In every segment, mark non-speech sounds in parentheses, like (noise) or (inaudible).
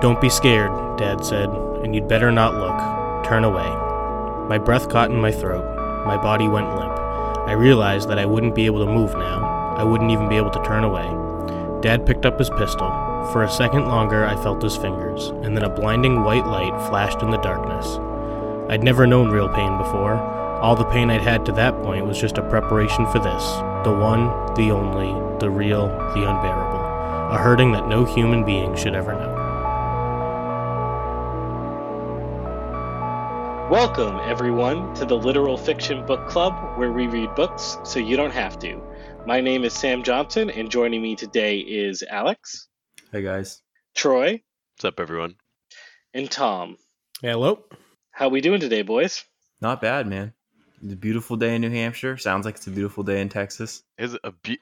Don't be scared, Dad said, and you'd better not look. Turn away. My breath caught in my throat. My body went limp. I realized that I wouldn't be able to move now. I wouldn't even be able to turn away. Dad picked up his pistol. For a second longer, I felt his fingers, and then a blinding white light flashed in the darkness. I'd never known real pain before. All the pain I'd had to that point was just a preparation for this the one, the only, the real, the unbearable. A hurting that no human being should ever know. Welcome, everyone, to the Literal Fiction Book Club, where we read books so you don't have to. My name is Sam Johnson, and joining me today is Alex, Hey guys. Troy, What's up, everyone? and Tom. Hello? How we doing today, boys? Not bad, man. It's a beautiful day in New Hampshire. Sounds like it's a beautiful day in Texas. Is it a be-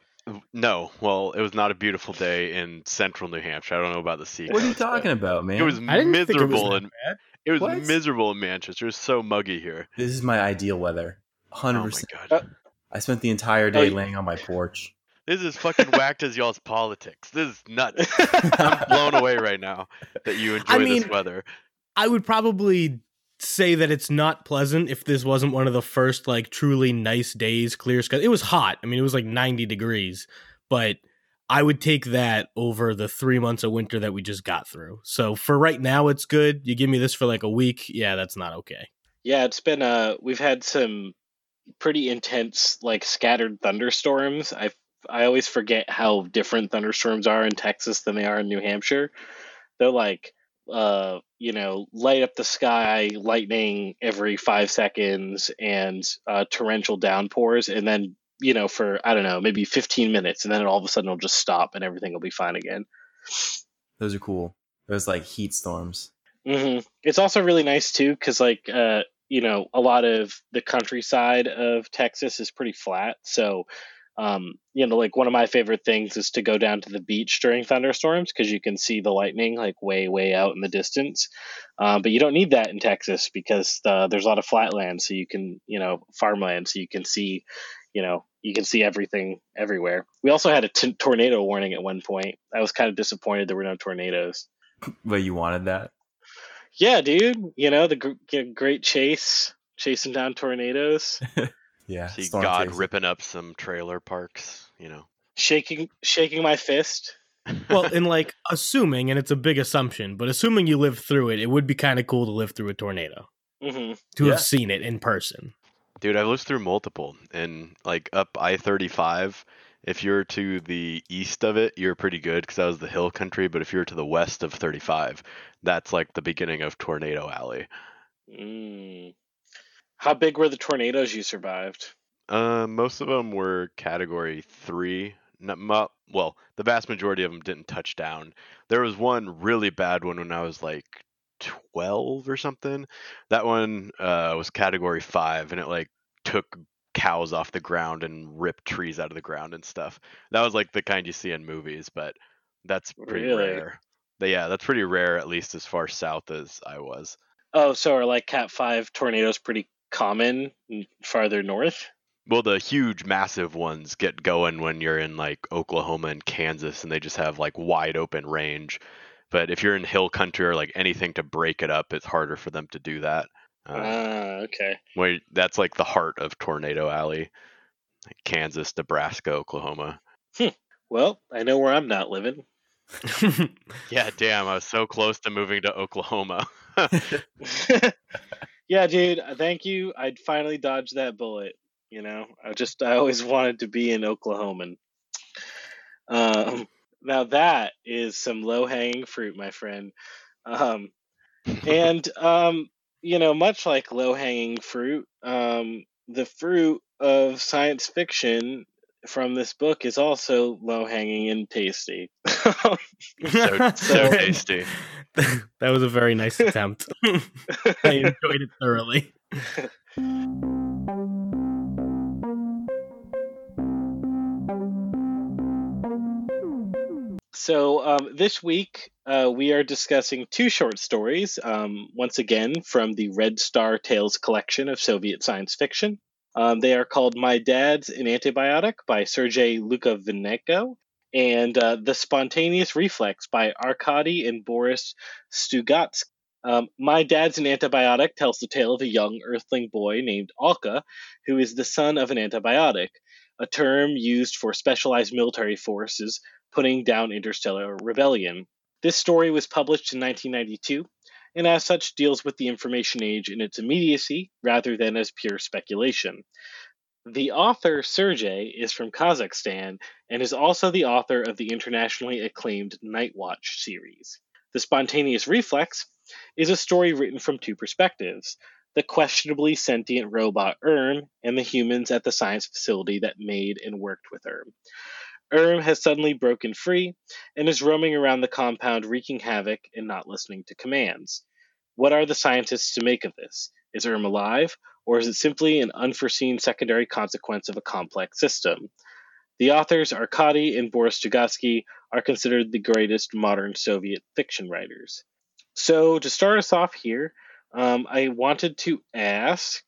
no? Well, it was not a beautiful day in central New Hampshire. I don't know about the sea. What are you talking about, man? It was I it was miserable and bad. It was What? miserable in Manchester. It was so muggy here. This is my ideal weather. 100%. Oh my god, I spent the entire oh, day Oh, laying on my porch. this is fucking whacked as y'all's politics. This is nuts. (laughs) I'm blown away right now that you enjoy I mean- this weather. I would probably say that it's not pleasant if this wasn't one of the first like truly nice days, clear sky. It was hot. I mean, it was like 90 degrees, but I would take that over the three months of winter that we just got through. So for right now, it's good. You give me this for like a week, yeah, that's not okay. Yeah, it's been uh we've had some pretty intense like scattered thunderstorms. I I always forget how different thunderstorms are in Texas than they are in New Hampshire. They're like uh you know light up the sky lightning every five seconds and uh torrential downpours and then you know for i don't know maybe 15 minutes and then all of a sudden it'll just stop and everything will be fine again Those are cool. Those like heat storms. hmm It's also really nice too, because like uh, you know, a lot of the countryside of Texas is pretty flat. So, um, you know, like one of my favorite things is to go down to the beach during thunderstorms because you can see the lightning like way, way out in the distance. Um, but you don't need that in Texas because uh, there's a lot of flat land, so you can, you know, farmland, so you can see, you know, you can see everything everywhere. We also had a t- tornado warning at one point. I was kind of disappointed there were no tornadoes. But you wanted that? Yeah, dude. You know the gr- great chase, chasing down tornadoes, (laughs) Yeah. See God chasing. ripping up some trailer parks. You know. shaking, shaking my fist. Well, and like assuming, and it's a big assumption, but assuming you live through it, it would be kind of cool to live through a tornado, hmm to Yeah. have seen it in person. Dude, I've lived through multiple, and like up I thirty five. If you're to the east of it, you're pretty good because that was the hill country. But if you're to the west of thirty five, that's like the beginning of Tornado Alley. Mm. How big were the tornadoes you survived? Uh, most of them were category three. Not well, the vast majority of them didn't touch down. There was one really bad one when I was like 12 or something. That one uh, was category five, and it like took cows off the ground and ripped trees out of the ground and stuff. That was like the kind you see in movies, but that's pretty Really? rare. But yeah, that's pretty rare, at least as far south as I was. Oh, so are like Cat Five tornadoes pretty common farther north? Well, the huge, massive ones get going when you're in like Oklahoma and Kansas, and they just have like wide open range. But if you're in hill country or like anything to break it up, it's harder for them to do that. Uh, Ah, okay. where that's like the heart of Tornado Alley, Kansas, Nebraska, Oklahoma. Well, I know where I'm not living. (laughs) Yeah, damn, I was so close to moving to Oklahoma. (laughs) (laughs) yeah, dude. uh, Thank you. I'd finally dodged that bullet. You know, I just I always wanted to be an Oklahoman. Um, now that is some low hanging fruit, my friend. Um, and um, you know, much like low hanging fruit, um, the fruit of science fiction from this book is also low hanging and tasty. (laughs) so, so tasty. (laughs) that was a very nice attempt. (laughs) I enjoyed it thoroughly. So um, this week uh, we are discussing two short stories, um, once again from the Red Star Tales collection of Soviet science fiction. Um, they are called My Dad's an Antibiotic by Sergei Lukyanenko and uh, The Spontaneous Reflex by Arkady and Boris Strugatsky. Um, My Dad's an Antibiotic tells the tale of a young earthling boy named Alka, who is the son of an antibiotic, a term used for specialized military forces putting down interstellar rebellion. This story was published in 1992, and as such deals with the information age in its immediacy rather than as pure speculation. The author, Sergey, is from Kazakhstan and is also the author of the internationally acclaimed Night Watch series. The Spontaneous Reflex is a story written from two perspectives the questionably sentient robot Erm and the humans at the science facility that made and worked with Erm. Erm has suddenly broken free and is roaming around the compound wreaking havoc and not listening to commands. What are the scientists to make of this? Is Erm alive, or is it simply an unforeseen secondary consequence of a complex system? The authors Arkady and Boris Strugatsky are considered the greatest modern Soviet fiction writers. So, to start us off here, um, I wanted to ask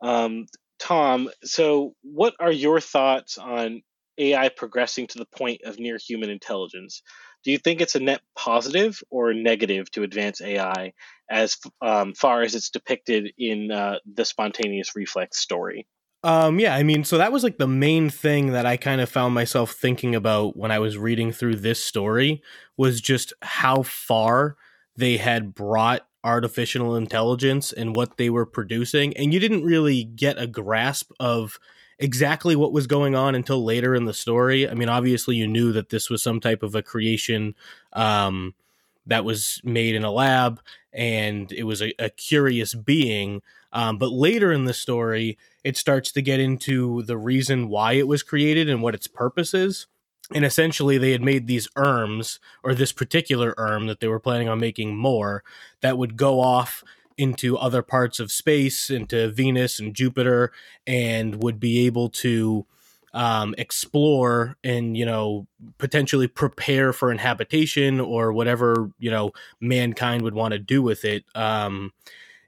um, Tom. So, what are your thoughts on AI progressing to the point of near human intelligence? Do you think it's a net positive or negative to advance AI as um, far as it's depicted in uh, the spontaneous reflex story? Um, yeah, I mean, so that was like the main thing that I kind of found myself thinking about when I was reading through this story was just how far they had brought artificial intelligence and what they were producing and you didn't really get a grasp of exactly what was going on until later in the story. I mean obviously you knew that this was some type of a creation um, that was made in a lab and it was a, a curious being. Um, but later in the story it starts to get into the reason why it was created and what its purpose is. And essentially they had made these erms or this particular erm that they were planning on making more that would go off into other parts of space into venus and jupiter and would be able to um, explore and you know potentially prepare for inhabitation or whatever you know mankind would want to do with it um,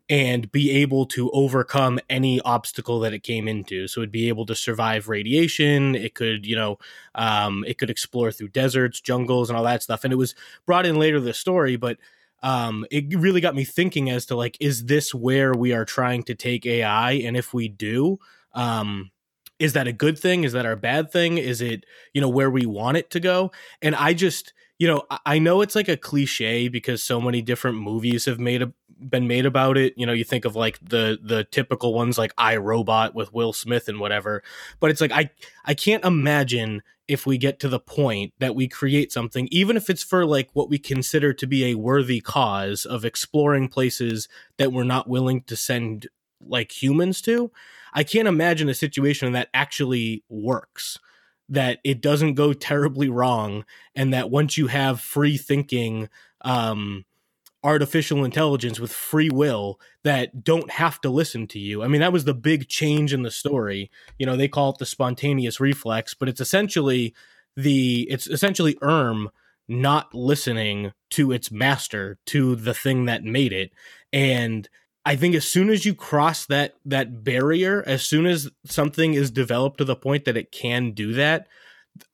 and be able to overcome any obstacle that it came into. So it'd be able to survive radiation. It could, you know, um, it could explore through deserts, jungles, and all that stuff. And it was brought in later the story, but um, it really got me thinking as to like, is this where we are trying to take AI? And if we do, um, is that a good thing? Is that our bad thing? Is it, you know, where we want it to go? And I just, you know, I know it's like a cliche because so many different movies have made a, been made about it. You know, you think of like the the typical ones like I Robot with Will Smith and whatever. But it's like I I can't imagine if we get to the point that we create something, even if it's for like what we consider to be a worthy cause of exploring places that we're not willing to send like humans to. I can't imagine a situation that actually works that it doesn't go terribly wrong and that once you have free thinking um, artificial intelligence with free will that don't have to listen to you. I mean that was the big change in the story. You know they call it the spontaneous reflex but it's essentially the it's essentially erm not listening to its master to the thing that made it. And I think as soon as you cross that that barrier, as soon as something is developed to the point that it can do that,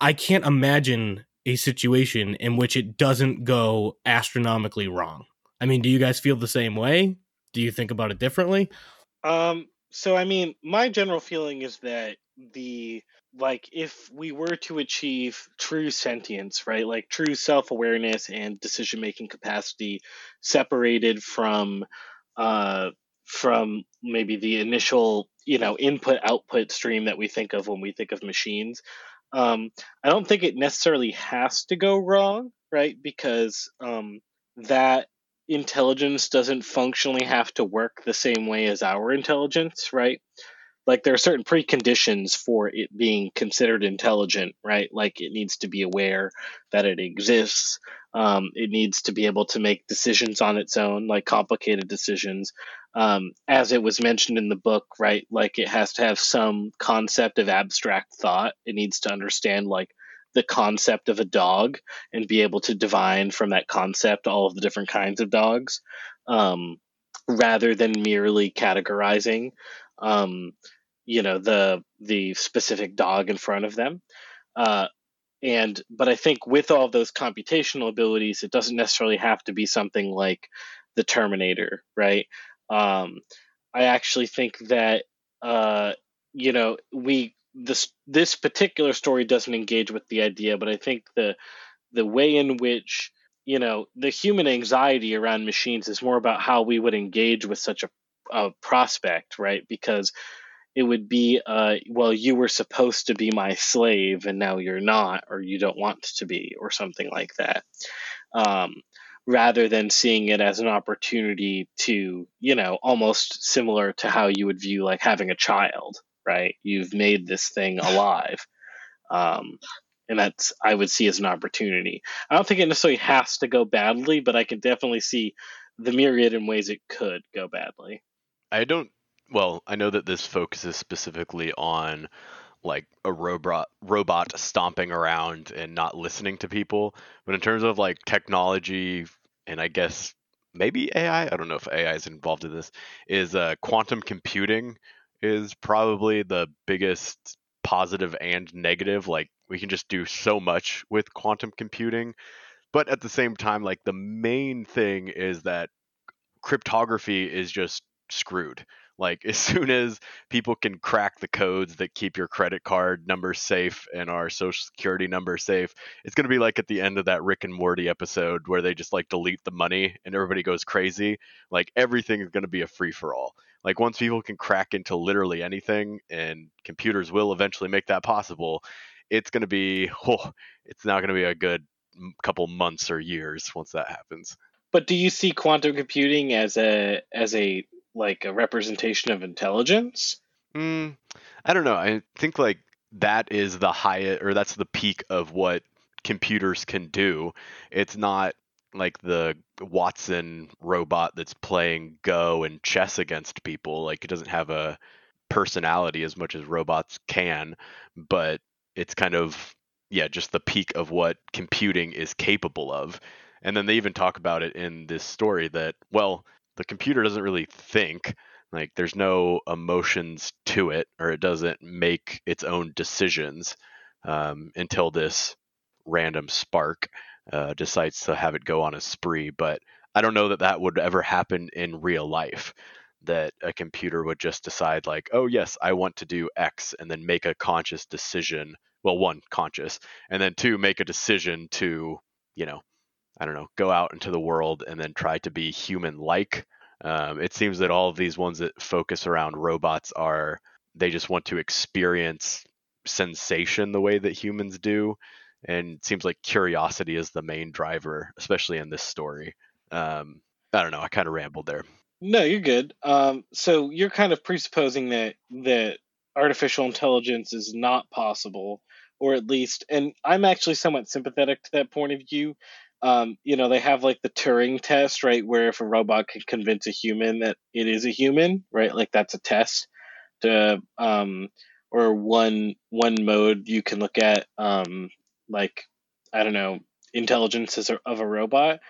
I can't imagine a situation in which it doesn't go astronomically wrong. I mean, do you guys feel the same way? Do you think about it differently? Um, so I mean, my general feeling is that the like if we were to achieve true sentience, right? Like true self-awareness and decision-making capacity separated from uh, from maybe the initial you know input output stream that we think of when we think of machines um, i don't think it necessarily has to go wrong right because um, that intelligence doesn't functionally have to work the same way as our intelligence right? Like there are certain preconditions for it being considered intelligent right? Like it needs to be aware that it exists. Um, it needs to be able to make decisions on its own like complicated decisions. Um, as it was mentioned in the book right like it has to have some concept of abstract thought. It needs to understand like the concept of a dog and be able to divine from that concept all of the different kinds of dogs um, rather than merely categorizing um, you know the the specific dog in front of them. Uh, and but I think with all those computational abilities, it doesn't necessarily have to be something like the Terminator, right? Um, I actually think that uh, you know we this this particular story doesn't engage with the idea, but I think the the way in which you know the human anxiety around machines is more about how we would engage with such a, a prospect, right? Because it would be uh, well you were supposed to be my slave and now you're not or you don't want to be or something like that um, rather than seeing it as an opportunity to you know almost similar to how you would view like having a child right? You've made this thing alive. Um, and that's i would see as an opportunity. I don't think it necessarily has to go badly but i can definitely see the myriad in ways it could go badly. I don't well, I know that this focuses specifically on like a robot robot stomping around and not listening to people, but in terms of like technology and I guess maybe AI, I don't know if AI is involved in this, is uh, quantum computing is probably the biggest positive and negative. Like we can just do so much with quantum computing, but at the same time, like the main thing is that cryptography is just screwed like (laughs) as soon as people can crack the codes that keep your credit card number safe and our social security number safe, it's going to be like at the end of that Rick and Morty episode where they just like delete the money and everybody goes crazy. Like everything is going to be a free for all. Like once people can crack into literally anything and computers will eventually make that possible, it's going to be (laughs) oh, it's not going to be a good couple months or years once that happens. But do you see quantum computing as a as a like a representation of intelligence? Mm, I don't know. I think like that is the highest, or that's the peak of what computers can do. It's not like the Watson robot that's playing Go and chess against people. Like it doesn't have a personality as much as robots can, but it's kind of yeah, just the peak of what computing is capable of. And then they even talk about it in this story that well, the computer doesn't really think like there's no emotions to it or it doesn't make its own decisions um, until this random spark uh, decides to have it go on a spree but i don't know that that would ever happen in real life that a computer would just decide like oh yes i want to do x and then make a conscious decision well one conscious and then two make a decision to you know I don't know, go out into the world and then try to be human like. Um, it seems that all of these ones that focus around robots are they just want to experience sensation the way that humans do. And seems like curiosity is the main driver, especially in this story. Um, I don't know. I kind of rambled there. No, you're good. Um, so you're kind of presupposing that that artificial intelligence is not possible, or at least, and I'm actually somewhat sympathetic to that point of view um, you know, they have like the Turing test, right? Where if a robot can convince a human that it is a human, right? Like that's a test to, um, or one, one mode you can look at, um, like, I don't know, intelligence of a robot.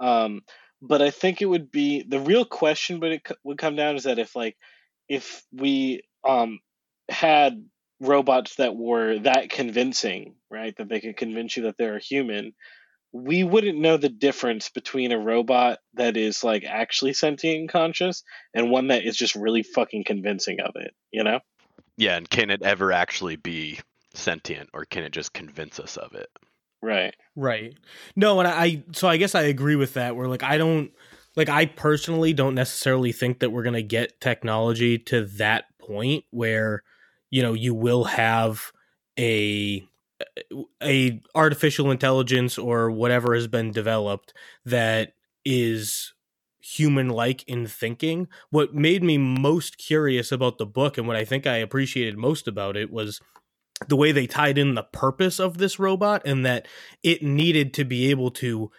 Um, but I think it would be the real question, but it would come down is that if like, if we, um, had robots that were that convincing, right? That they could convince you that they're a human, we wouldn't know the difference between a robot that is like actually sentient and conscious and one that is just really fucking convincing of it, you know? Yeah, and can it ever actually be sentient or can it just convince us of it? Right. Right. No, and I so I guess I agree with that where like I don't like I personally don't necessarily think that we're going to get technology to that point where you know you will have a a artificial intelligence or whatever has been developed that is human like in thinking. What made me most curious about the book and what I think I appreciated most about it was the way they tied in the purpose of this robot and that it needed to be able to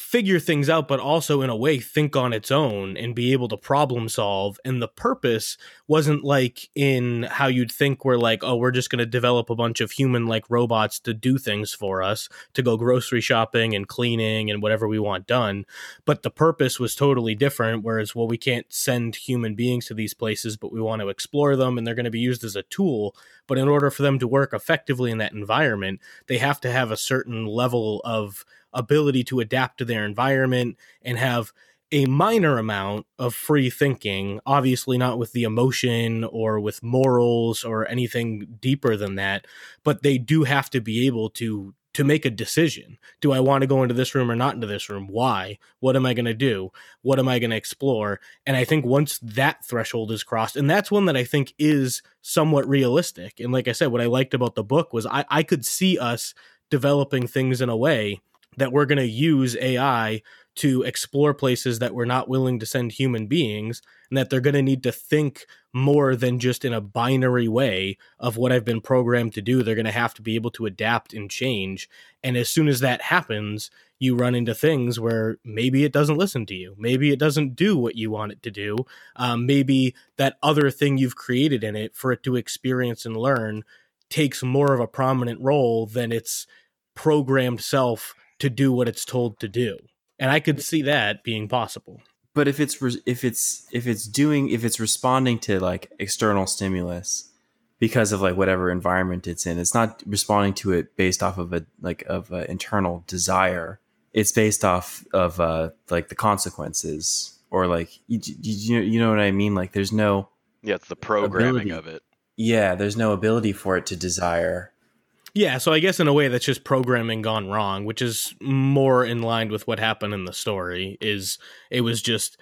figure things out, but also in a way think on its own and be able to problem solve. And the purpose wasn't like in how you'd think we're like, oh, we're just going to develop a bunch of human like robots to do things for us, to go grocery shopping and cleaning and whatever we want done. But the purpose was totally different. Whereas, well, we can't send human beings to these places, but we want to explore them and they're going to be used as a tool. But in order for them to work effectively in that environment, they have to have a certain level of ability to adapt to their environment and have a minor amount of free thinking, obviously not with the emotion or with morals or anything deeper than that, but they do have to be able to to make a decision. Do I want to go into this room or not into this room? Why? What am I going to do? What am I going to explore? And I think once that threshold is crossed, and that's one that I think is somewhat realistic. And like I said, what I liked about the book was I, I could see us developing things in a way that we're going to use AI to explore places that we're not willing to send human beings, and that they're going to need to think more than just in a binary way of what I've been programmed to do. They're going to have to be able to adapt and change. And as soon as that happens, you run into things where maybe it doesn't listen to you. Maybe it doesn't do what you want it to do. Um, maybe that other thing you've created in it for it to experience and learn takes more of a prominent role than its programmed self to do what it's told to do. And I could see that being possible. But if it's re- if it's if it's doing if it's responding to like external stimulus because of like whatever environment it's in, it's not responding to it based off of a like of an internal desire. It's based off of uh like the consequences or like you, you you know what I mean. Like there's no Yeah, it's the programming Ability. of it. yeah, there's no ability for it to desire. Yeah, so I guess in a way that's just programming gone wrong, which is more in line with what happened in the story is it was just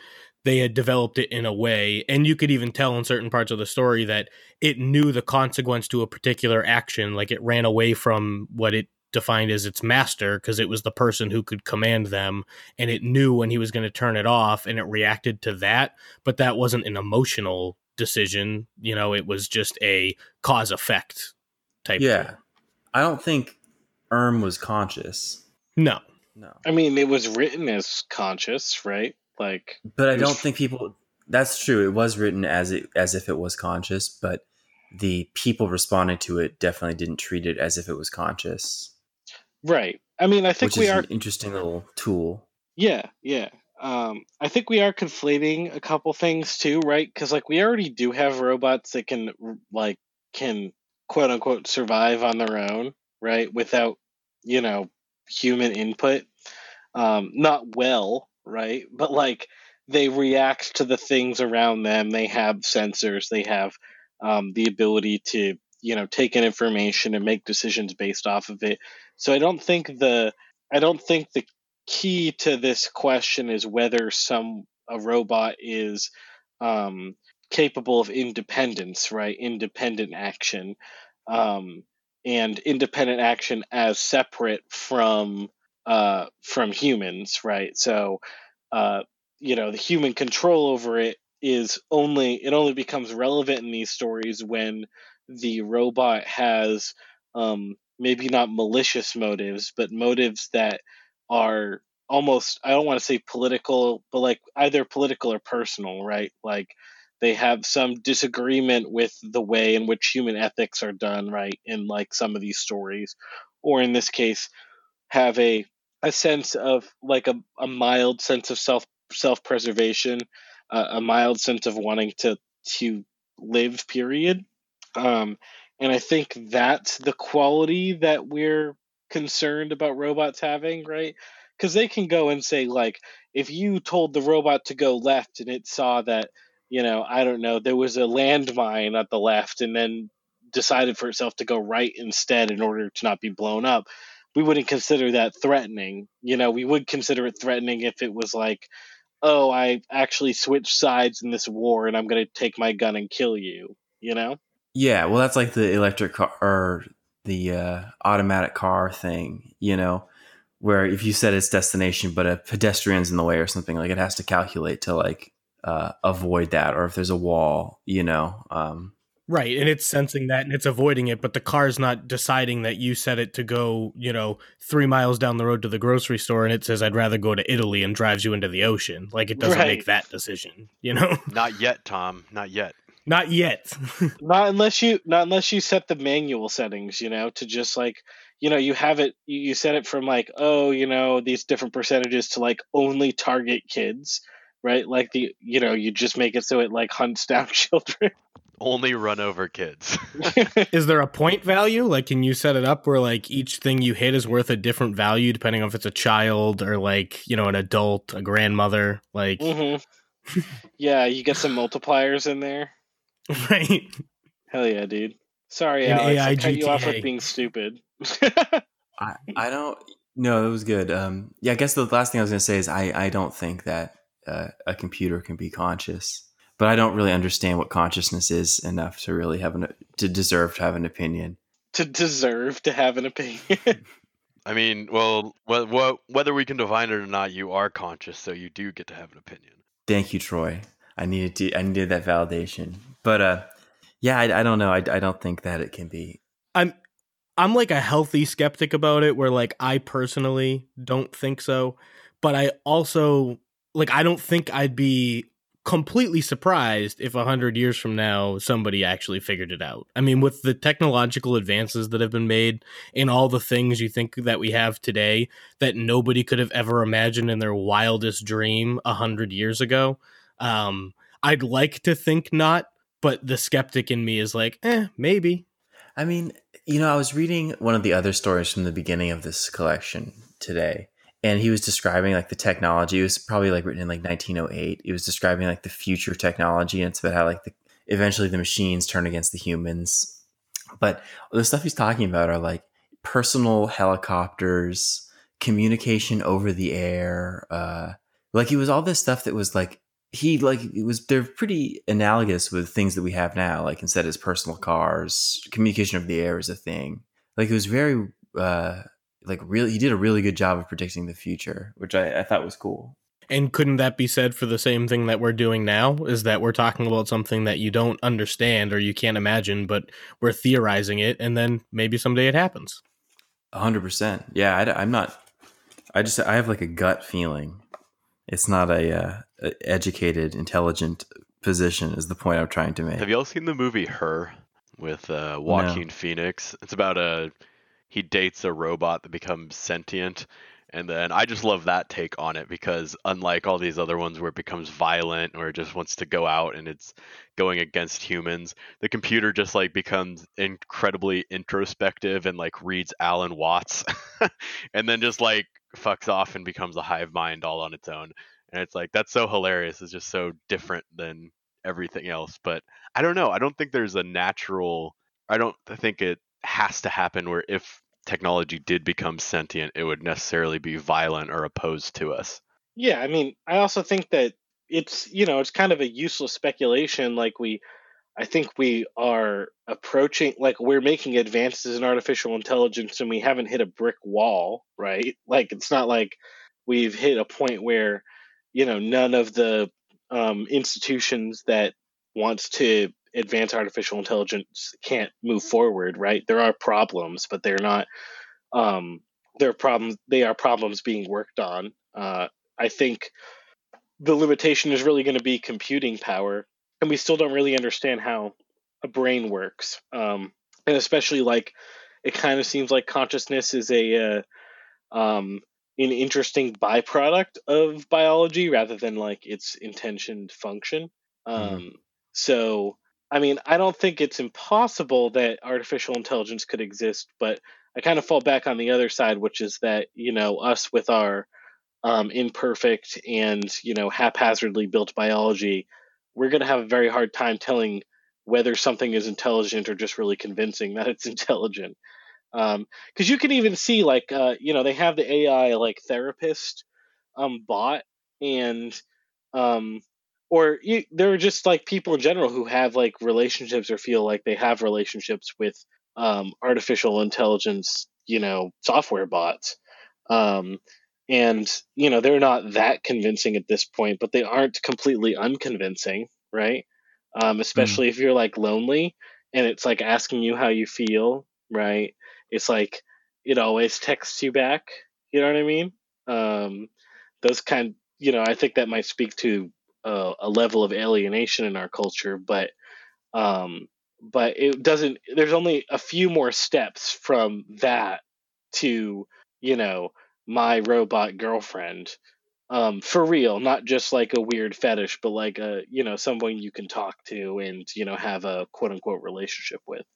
they had developed it in a way and you could even tell in certain parts of the story that it knew the consequence to a particular action like it ran away from what it defined as its master because it was the person who could command them and it knew when he was going to turn it off and it reacted to that but that wasn't an emotional decision you know it was just a cause effect type Yeah, thing. I don't think Erm was conscious. no No, I mean, it was written as conscious, right? Like, but I don't think people. That's true. It was written as it as if it was conscious, but the people responding to it definitely didn't treat it as if it was conscious, right. I mean, I think which we is are an interesting little tool. Yeah, yeah. Um, I think we are conflating a couple things too, right? Because like we already do have robots that can like can quote unquote survive on their own, right? Without you know human input. Um, not well, right? But like they react to the things around them. They have sensors. They have um, the ability to you know take in information and make decisions based off of it. So I don't think the I don't think the key to this question is whether some a robot is um, capable of independence, right? Independent action, um, and independent action as separate from uh, from humans, right? So, uh, you know, the human control over it is only it only becomes relevant in these stories when the robot has um, maybe not malicious motives, but motives that are almost I don't want to say political, but like either political or personal, right? Like they have some disagreement with the way in which human ethics are done, right? In like some of these stories, or in this case, have a a sense of like a, a mild sense of self self preservation, uh, a mild sense of wanting to to live. Period. Um, and I think that's the quality that we're concerned about robots having, right? Because they can go and say, like, if you told the robot to go left and it saw that, you know, I don't know, there was a landmine at the left and then decided for itself to go right instead in order to not be blown up, we wouldn't consider that threatening. You know, we would consider it threatening if it was like, oh, I actually switched sides in this war and I'm going to take my gun and kill you, you know? Yeah, well, that's like the electric car or the uh, automatic car thing, you know, where if you set its destination, but a pedestrian's in the way or something, like it has to calculate to like uh, avoid that, or if there's a wall, you know. Um, Right, and it's sensing that and it's avoiding it, but the car's not deciding that you set it to go, you know, three miles down the road to the grocery store and it says I'd rather go to Italy and drives you into the ocean. Like it doesn't Right. make that decision, you know? (laughs) Not yet, Tom. Not yet. not yet. (laughs) not unless you not unless you set the manual settings you know to just like you know you have it you you set it from like oh you know these different percentages to like only target kids right like the you know you just make it so it like hunts down (laughs) children Only run over kids. (laughs) Is there a point value? Like, can you set it up where like each thing you hit is worth a different value depending on if it's a child or like you know an adult, a grandmother? Like, hmm yeah you get some multipliers in there (laughs) right? hell yeah dude sorry An Alex, AI i cut you off with being stupid I, I don't no it was good um yeah i guess the last thing i was going to say is i i don't think that uh, a computer can be conscious but i don't really understand what consciousness is enough to really have an to deserve to have an opinion. To deserve to have an opinion. (laughs) I mean, well, wh- wh- whether we can define it or not, you are conscious, so you do get to have an opinion. thank you troy. I needed to i needed that validation. But uh yeah i, I don't know. I, I don't think that it can be. I'm I'm like a healthy skeptic about it where like I personally don't think so, but I also like I don't think I'd be completely surprised if a hundred years from now somebody actually figured it out. I mean, with the technological advances that have been made and all the things you think that we have today that nobody could have ever imagined in their wildest dream a hundred years ago, um, I'd like to think not, but the skeptic in me is like, eh, maybe. I mean, you know, I was reading one of the other stories from the beginning of this collection today, and he was describing like the technology. It was probably like written in like 1908. He was describing like the future technology, and it's about how like the, eventually the machines turn against the humans. But the stuff he's talking about are like personal helicopters, communication over the air. Uh, like it was all this stuff that was like he like it was they're pretty analogous with things that we have now like instead of personal cars communication over the air is a thing like it was very uh like really he did a really good job of predicting the future which i, I thought was cool And couldn't that be said for the same thing that we're doing now? Is that we're talking about something that you don't understand or you can't imagine, but we're theorizing it, and then maybe someday it happens. 100% yeah I, am not i just i have like a gut feeling it's not a, uh, a educated intelligent position is the point i'm trying to make Have you all seen the movie Her with uh, Joaquin Phoenix? It's about a he dates a robot that becomes sentient, and then I just love that take on it because unlike all these other ones where it becomes violent or it just wants to go out and it's going against humans, the computer just like becomes incredibly introspective and like reads Alan Watts, (laughs) and then just like fucks off and becomes a hive mind all on its own. And it's like that's so hilarious. It's just so different than everything else. But I don't know. I don't think there's a natural. I don't think it has to happen where if technology did become sentient, it would necessarily be violent or opposed to us. Yeah, I mean, I also think that it's you know it's kind of a useless speculation. Like we, I think we are approaching like we're making advances in artificial intelligence and we haven't hit a brick wall, right? Like it's not like we've hit a point where you know none of the um, institutions that wants to advance artificial intelligence can't move forward, right? There are problems, but they're not. Um, there are problems. They are problems being worked on. Uh, I think the limitation is really going to be computing power, and we still don't really understand how a brain works. Um, and especially like it kind of seems like consciousness is a uh, um, an interesting byproduct of biology rather than like its intentioned function. Um, So, I mean, I don't think it's impossible that artificial intelligence could exist, but I kind of fall back on the other side, which is that you know us with our um, imperfect and you know haphazardly built biology, we're going to have a very hard time telling whether something is intelligent or just really convincing (laughs) that it's intelligent. Because you can even see like uh, you know they have the AI like therapist um, bot and um, or you, there are just like people in general who have like relationships or feel like they have relationships with um, artificial intelligence you know software bots um, and you know they're not that convincing at this point but they aren't completely unconvincing right um, especially if you're like lonely and it's like asking you how you feel, right? It's like it always texts you back. You know what I mean? Um, those kind, you know, I think that might speak to uh, a level of alienation in our culture, but um, but it doesn't. There's only a few more steps from that to you know my robot girlfriend um, for real, not just like a weird fetish, but like a you know someone you can talk to and you know have a quote unquote relationship with.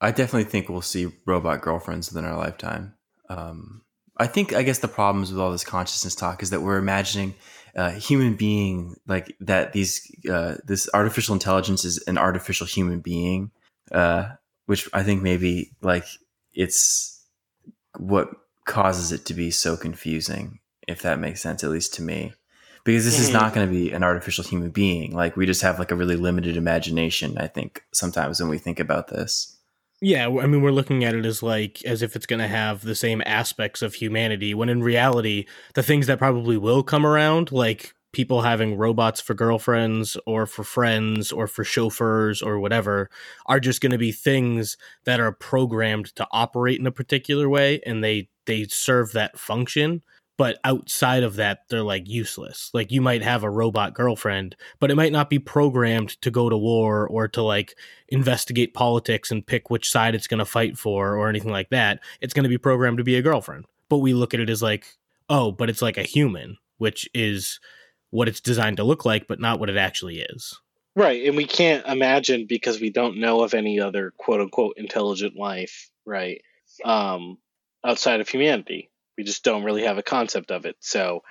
I definitely think we'll see robot girlfriends within our lifetime. Um, I think I guess the problems with all this consciousness talk is that we're imagining a human being like that. These uh, this artificial intelligence is an artificial human being, uh, which I think maybe like it's what causes it to be so confusing if that makes sense, at least to me. Because this mm-hmm. is not going to be an artificial human being. Like we just have like a really limited imagination, I think, sometimes when we think about this. Yeah, I mean, we're looking at it as like as if it's going to have the same aspects of humanity, when in reality, the things that probably will come around, like people having robots for girlfriends or for friends or for chauffeurs or whatever, are just going to be things that are programmed to operate in a particular way, and they they serve that function but outside of that they're like useless. Like you might have a robot girlfriend but it might not be programmed to go to war or to like investigate politics and pick which side it's going to fight for or anything like that. It's going to be programmed to be a girlfriend. But we look at it as like oh but it's like a human which is what it's designed to look like but not what it actually is. Right and we can't imagine because we don't know of any other quote unquote intelligent life right um outside of humanity we just don't really have a concept of it. So,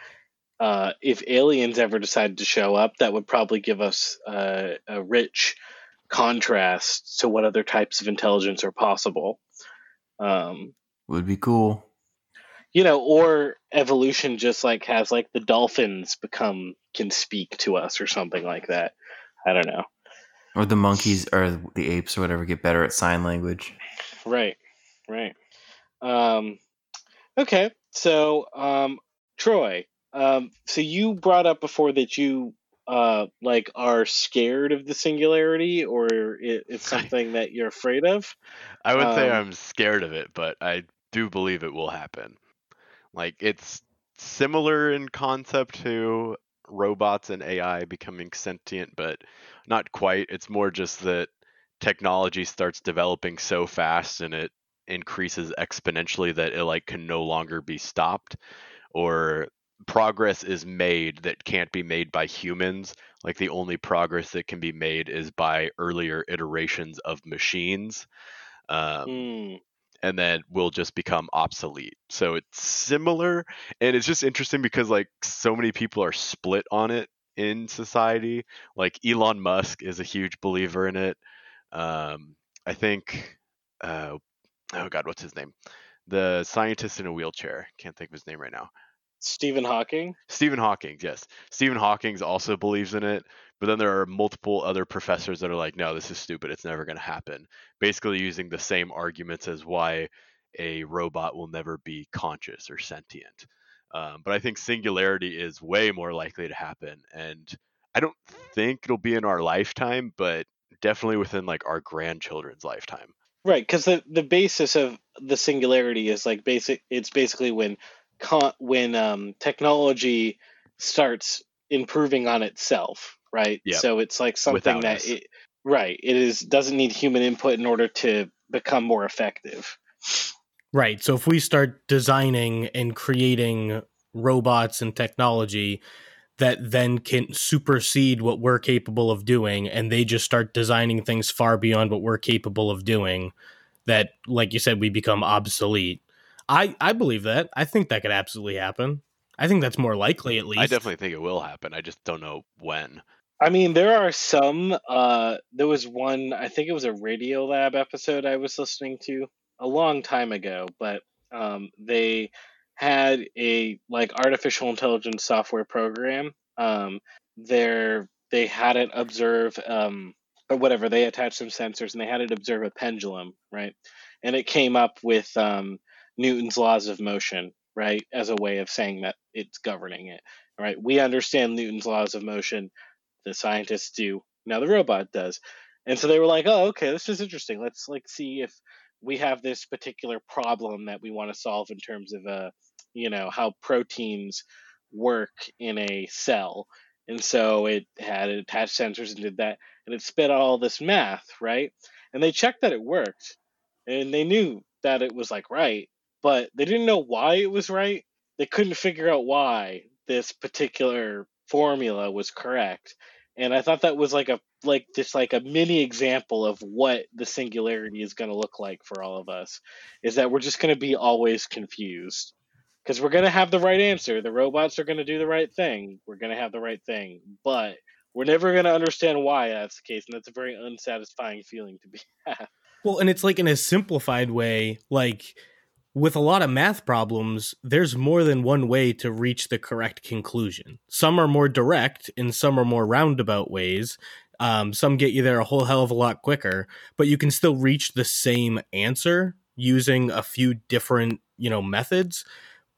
uh, if aliens ever decided to show up, that would probably give us uh, a rich contrast to what other types of intelligence are possible. Um, would be cool. You know, or evolution just like has like the dolphins become can speak to us or something like that. I don't know. Or the monkeys or the apes or whatever get better at sign language. Right. Right. Um, okay. So, um, Troy, um, so you brought up before that you uh, like are scared of the singularity, or it, it's (laughs) something that you're afraid of. I would um, say I'm scared of it, but I do believe it will happen. Like it's similar in concept to robots and AI becoming sentient, but not quite. It's more just that technology starts developing so fast and it increases exponentially that it like can no longer be stopped or progress is made that can't be made by humans. Like the only progress that can be made is by earlier iterations of machines um, mm. and then will just become obsolete. So it's similar and it's just interesting because like so many people are split on it in society. Like elon musk is a huge believer in it. Um, i think uh, oh god, what's his name? The scientist in a wheelchair. Can't think of his name right now. Stephen Hawking. Stephen Hawking, yes. Stephen Hawking also believes in it, but then there are multiple other professors that are like, no, this is stupid. It's never going to happen. Basically, using the same arguments as why a robot will never be conscious or sentient. Um, but I think singularity is way more likely to happen, and I don't think it'll be in our lifetime, but definitely within like our grandchildren's lifetime. Right, because the the basis of the singularity is like basic. It's basically when con- when um, technology starts improving on itself, right? Yep. So it's like something Without that it, right. It is doesn't need human input in order to become more effective. Right. So if we start designing and creating robots and technology that then can supersede what we're capable of doing and they just start designing things far beyond what we're capable of doing that like you said we become obsolete. I i believe that. I think that could absolutely happen. I think that's more likely at least. i definitely think it will happen. I just don't know when. I mean there are some uh there was one i think it was a radio lab episode i was listening to a long time ago but um they had a like artificial intelligence software program. Um, there they had it observe um, or whatever. They attached some sensors and they had it observe a pendulum, right? And it came up with um, Newton's laws of motion, right, as a way of saying that it's governing it. Right? We understand Newton's laws of motion. The scientists do. Now the robot does. And so they were like, "Oh, okay, this is interesting. Let's like see if we have this particular problem that we want to solve in terms of uh, you know, how proteins work in a cell." And so it had attached sensors and did that, and it spit all this math, right? And they checked that it worked, and they knew that it was like right, but they didn't know why it was right. They couldn't figure out why this particular formula was correct. And I thought that was like a like just like a mini example of what the singularity is going to look like for all of us is that we're just going to be always confused because we're going to have the right answer the robots are going to do the right thing we're going to have the right thing but we're never going to understand why that's the case and that's a very unsatisfying feeling to be (laughs) Well, and it's like in a simplified way, like with a lot of math problems, there's more than one way to reach the correct conclusion. Some are more direct and some are more roundabout ways. Um, some get you there a whole hell of a lot quicker, but you can still reach the same answer using a few different, you know, methods.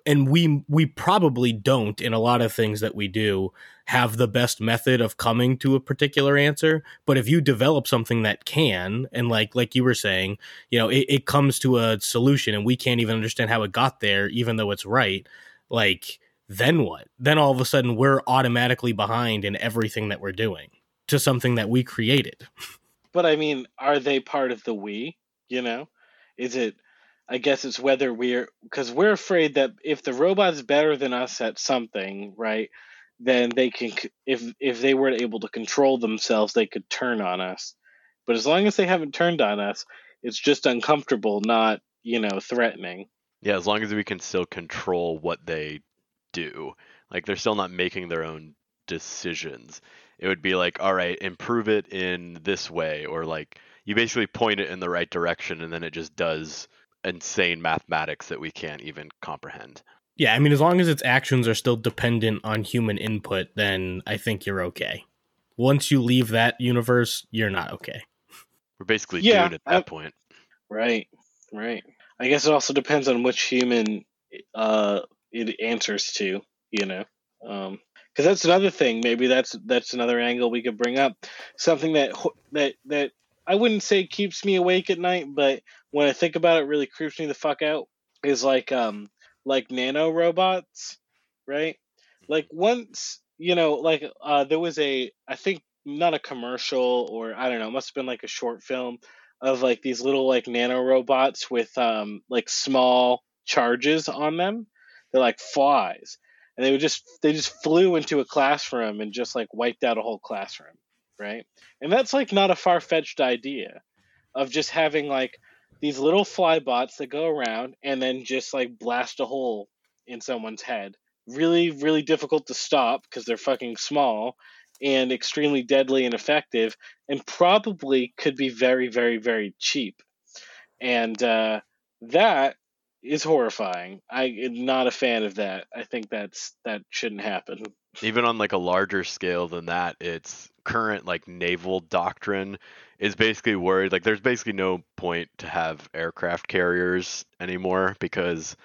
And we we probably don't in a lot of things that we do have the best method of coming to a particular answer. But if you develop something that can, and like like you were saying, you know, it, it comes to a solution and we can't even understand how it got there, even though it's right, like then what? Then all of a sudden we're automatically behind in everything that we're doing to something that we created. (laughs) but i mean are they part of the we you know is it i guess it's whether we're because we're afraid that if the robot's better than us at something right then they can if if they were able to control themselves they could turn on us but as long as they haven't turned on us it's just uncomfortable not you know threatening Yeah, as long as we can still control what they do. Like they're still not making their own decisions. It would be like, all right, improve it in this way, or like you basically point it in the right direction and then it just does insane mathematics that we can't even comprehend. Yeah, I mean, as long as its actions are still dependent on human input, then I think you're okay. Once you leave that universe, you're not okay. We're basically Yeah, doomed at that I- point. right right i guess it also depends on which human uh it answers to you know um because that's another thing maybe that's that's another angle we could bring up something that that that i wouldn't say keeps me awake at night but when i think about it really creeps me the fuck out is like um like nano robots right? Like once you know like uh there was a i think not a commercial or i don't know must have been like a short film of like these little like nano robots with um like small charges on them. They're like flies and they would just they just flew into a classroom and just like wiped out a whole classroom right? And that's like not a far-fetched idea of just having like these little fly bots that go around and then just like blast a hole in someone's head. Really really difficult to stop because they're fucking small and extremely deadly and effective and probably could be very very very cheap. And uh, that is horrifying. I am not a fan of that. I think that's that shouldn't happen even on like a larger scale than that it's current like naval doctrine is basically worried like there's basically no point to have aircraft carriers anymore because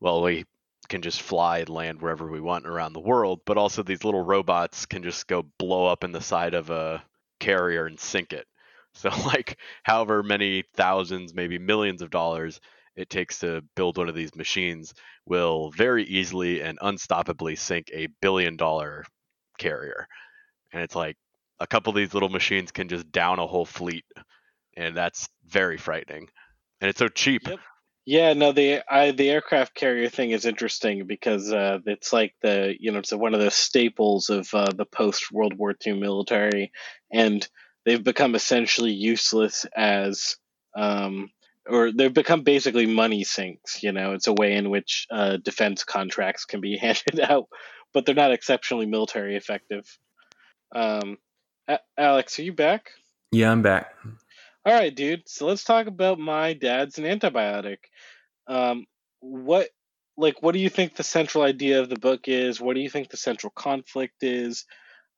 well we can just fly and land wherever we want around the world but also these little robots can just go blow up in the side of a carrier and sink it. (laughs) So like however many thousands maybe millions of dollars it takes to build one of these machines will very easily and unstoppably sink a billion dollar carrier. And it's like a couple of these little machines can just down a whole fleet. And that's very frightening. And it's so cheap. Yep. Yeah, no, the I, the aircraft carrier thing is interesting because uh, it's like the you know it's one of the staples of uh, the post World War II military, and they've become essentially useless as um, or they've become basically money sinks. You know, it's a way in which uh, defense contracts can be (laughs) handed out, but they're not exceptionally military effective. Um, A- Alex, are you back? Yeah, I'm back. All right, dude. So let's talk about my dad's an antibiotic. Um, what, like, what do you think the central idea of the book is? What do you think the central conflict is?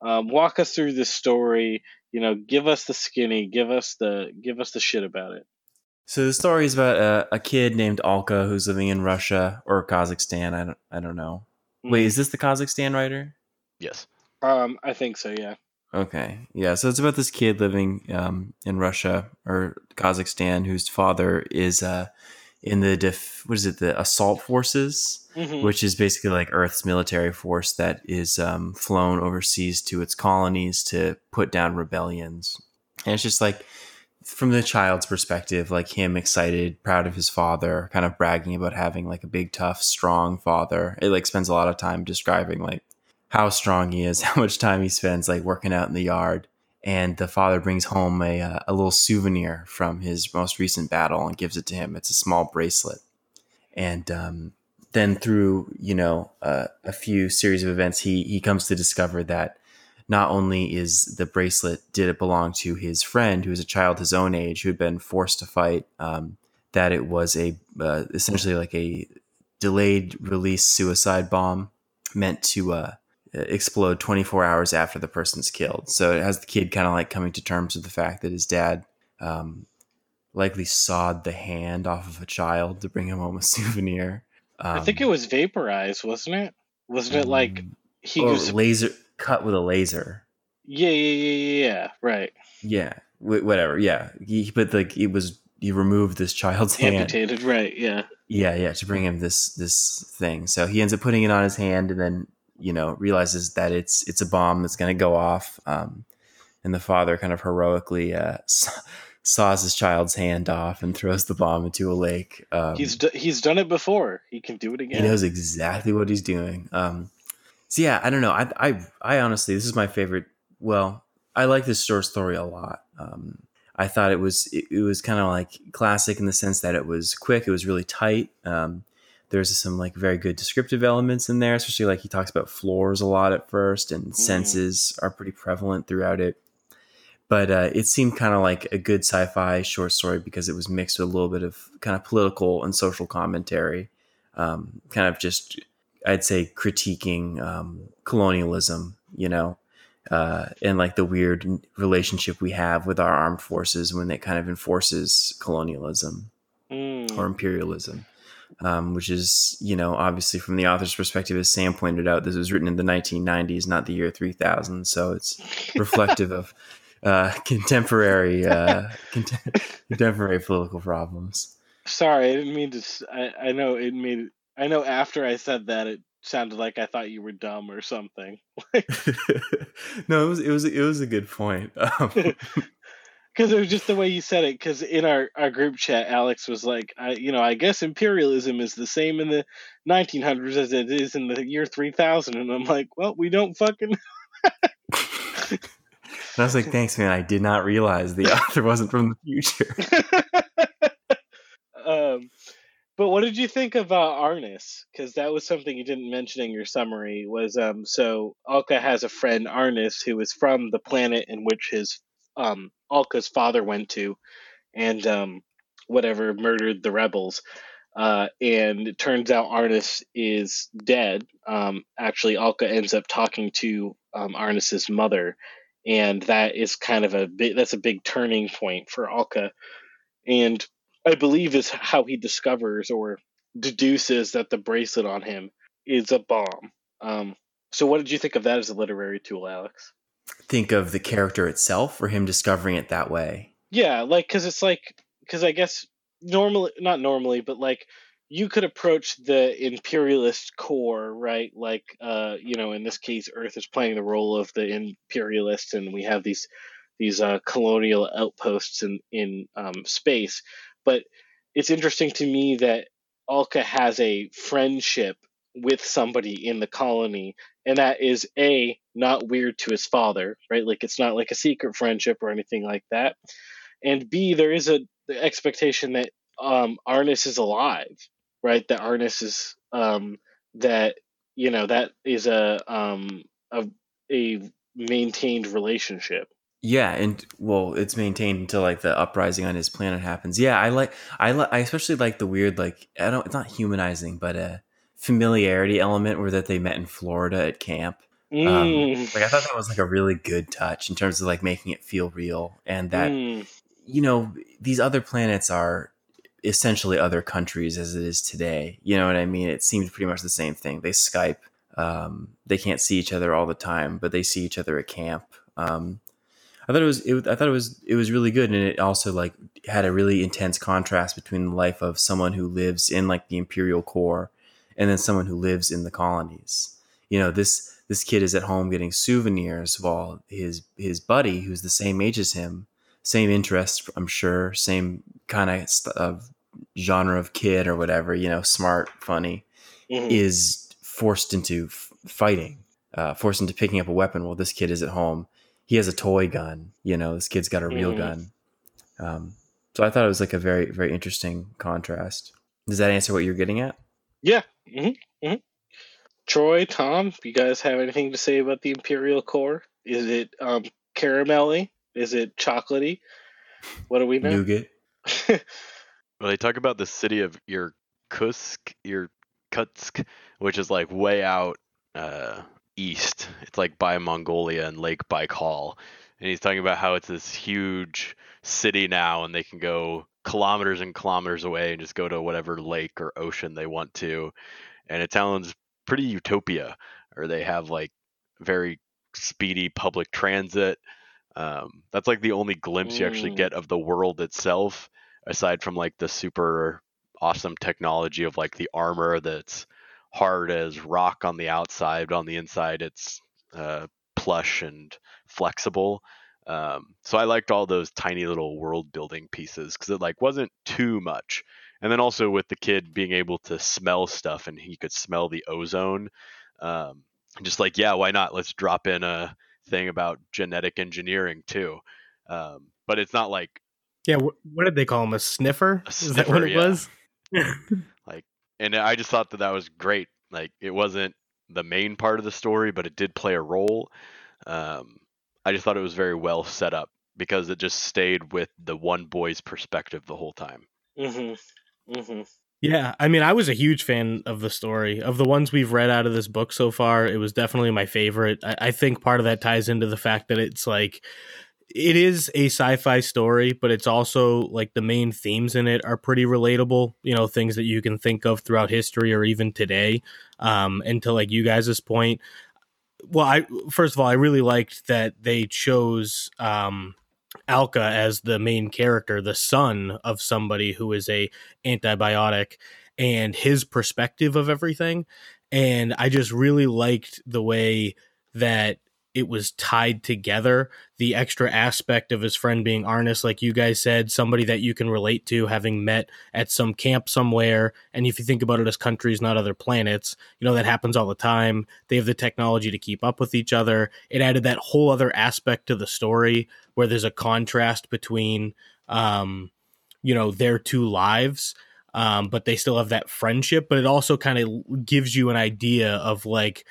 Um, walk us through this story. You know, give us the skinny. Give us the give us the shit about it. So the story is about a, a kid named Alka who's living in Russia or Kazakhstan. I don't I don't know. Wait, is this the Kazakhstan writer? Yes. Um, I think so. Yeah. Okay. Yeah. So it's about this kid living um, in Russia or Kazakhstan whose father is uh, in the def- what is it the assault forces, Mhm. which is basically like Earth's military force that is um, flown overseas to its colonies to put down rebellions. And it's just like from the child's perspective, like him excited, proud of his father, kind of bragging about having like a big, tough, strong father. It like spends a lot of time describing like how strong he is, (laughs) how much time he spends like working out in the yard. And the father brings home a, uh, a little souvenir from his most recent battle and gives it to him. It's a small bracelet. And um, then through, you know, uh, a few series of events, he, he comes to discover that not only is the bracelet did it belong to his friend who was a child his own age who had been forced to fight um, that it was a uh, essentially like a delayed release suicide bomb meant to uh, explode 24 hours after the person's killed so it has the kid kind of like coming to terms with the fact that his dad um, likely sawed the hand off of a child to bring him home a (laughs) souvenir I think it Um, was vaporized, wasn't it? Wasn't it like he was? laser cut with a laser Yeah, yeah, yeah, yeah, yeah. Right. Yeah, wh- whatever. Yeah, he, but like it was, he removed this child's hand. Amputated. Right. Yeah. Yeah, yeah, to bring him this this thing. So he ends up putting it on his hand, and then you know realizes that it's it's a bomb that's going to go off. Um, and the father kind of heroically uh, saws his child's hand off and throws the bomb into a lake. Um, He's d- he's done it before. He can do it again. he knows exactly what he's doing. Um, so yeah, I don't know. I, I, I honestly, this is my favorite. Well, I like this short story a lot. Um, I thought it was it, it was kind of like classic in the sense that it was quick. It was really tight. Um, there's some like very good descriptive elements in there, especially like he talks about floors a lot at first, and senses are pretty prevalent throughout it. But uh, it seemed kind of like a good sci-fi short story because it was mixed with a little bit of kind of political and social commentary um, kind of just I'd say critiquing um, colonialism, you know, uh, and like the weird relationship we have with our armed forces when it kind of enforces colonialism Mm. or imperialism, um, which is you know obviously from the author's perspective, as Sam pointed out, this was written in the 1990s, not the year 3000, so it's reflective of uh, contemporary uh, contem- (laughs) contemporary political problems. Sorry, I didn't mean to. I know it made. I know after I said that, it sounded like I thought you were dumb or something. (laughs) no, it was it was it was a good point. Um, (laughs) Because it was just the way you said it. Because in our, our group chat, Alex was like, I, you know, I guess imperialism is the same in the 1900s as it is in the year 3000. And I'm like, well, we don't fucking. (laughs) and I was like, "Thanks, man. I did not realize the author wasn't from the future." um, but what did you think of uh, Arnis? Because that was something you didn't mention in your summary. Was um, so Alka has a friend Arnis who is from the planet in which his um Alka's father went to, and um, whatever murdered the rebels. Uh, and it turns out Arnis is dead. Um, actually, Alka ends up talking to um, Arnis's mother, and that is kind of a big, that's a big turning point for Alka. And I believe is how he discovers or deduces that the bracelet on him is a bomb. Um, so, what did you think of that as a literary tool, Alex? Think of the character itself, or him discovering it that way. Yeah, like because it's like because I guess normally not normally, but like you could approach the imperialist core, right? Like uh, you know, in this case, Earth is playing the role of the imperialist, and we have these these uh, colonial outposts in in um, space. But it's interesting to me that Alka has a friendship with somebody in the colony, and that is a not weird to his father, right? Like it's not like a secret friendship or anything like that. And B, there is a the expectation that um, Arnis is alive, right? That Arnis is um, that you know that is a um, a a maintained relationship. Yeah, and well, it's maintained until like the uprising on his planet happens. Yeah, I like I li- I especially like the weird like I don't it's not humanizing, but a familiarity element where that they met in Florida at camp. Um, Mm, like I thought that was like a really good touch in terms of like making it feel real, and that mm, you know these other planets are essentially other countries as it is today. You know what I mean? It seems pretty much the same thing. They Skype. Um, they can't see each other all the time, but they see each other at camp. Um, I thought it was it, I thought it was it was really good, and it also like had a really intense contrast between the life of someone who lives in like the imperial core, and then someone who lives in the colonies. You know this this kid is at home getting souvenirs while his his buddy, who's the same age as him, same interest, I'm sure, same kind of of genre of kid or whatever, you know, smart, funny, mm-hmm. is forced into f- fighting, uh, forced into picking up a weapon while this kid is at home. He has a toy gun, you know, this kid's got a real mm-hmm. gun. Um, so I thought it was like a very, very interesting contrast. Does that answer what you're getting at? Yeah. Mm-hmm. mm-hmm. Troy, Tom, you guys have anything to say about the Imperial Core? Is it um, caramelly? Is it chocolatey? What do we know? Nougat. (laughs) well, they talk about the city of Irkutsk, Irkutsk, which is like way out uh, east. It's like by Mongolia and Lake Baikal. And he's talking about how it's this huge city now, and they can go kilometers and kilometers away and just go to whatever lake or ocean they want to. And it sounds pretty utopia, or they have like very speedy public transit. Um, that's like the only glimpse mm. you actually mm. get of the world itself, aside from like the super awesome technology of like the armor that's hard as rock on the outside, but on the inside it's uh, plush and flexible. Um, so I liked all those tiny little world building pieces because it like wasn't too much. And then also with the kid being able to smell stuff and he could smell the ozone um, just like yeah why not? Let's drop in a thing about genetic engineering too. Um, but it's not like yeah wh- what did they call him a sniffer, a sniffer is that what it yeah. was (laughs) and i just thought that that was great like it wasn't the main part of the story but it did play a role um, i just thought it was very well set up because it just stayed with the one boy's perspective the whole time mm-hmm. Mm-hmm. Yeah, I mean, I was a huge fan of the story. Of the ones we've read out of this book so far, it was definitely my favorite. I, I think part of that ties into the fact that it's like it is a sci-fi story, but it's also like the main themes in it are pretty relatable. You know, things that you can think of throughout history or even today. Um, and to like you guys' point, well, I first of all, I really liked that they chose um Alka as the main character, the son of somebody who is a antibiotic and his perspective of everything. And I just really liked the way that it was tied together. The extra aspect of his friend being Arnis, like you guys said, somebody that you can relate to, having met at some camp somewhere. And if you think about it as countries, not other planets, you know, that happens all the time. They have the technology to keep up with each other. It added that whole other aspect to the story where there's a contrast between, um, you know, their two lives. Um, but they still have that friendship, but it also kind of gives you an idea of like,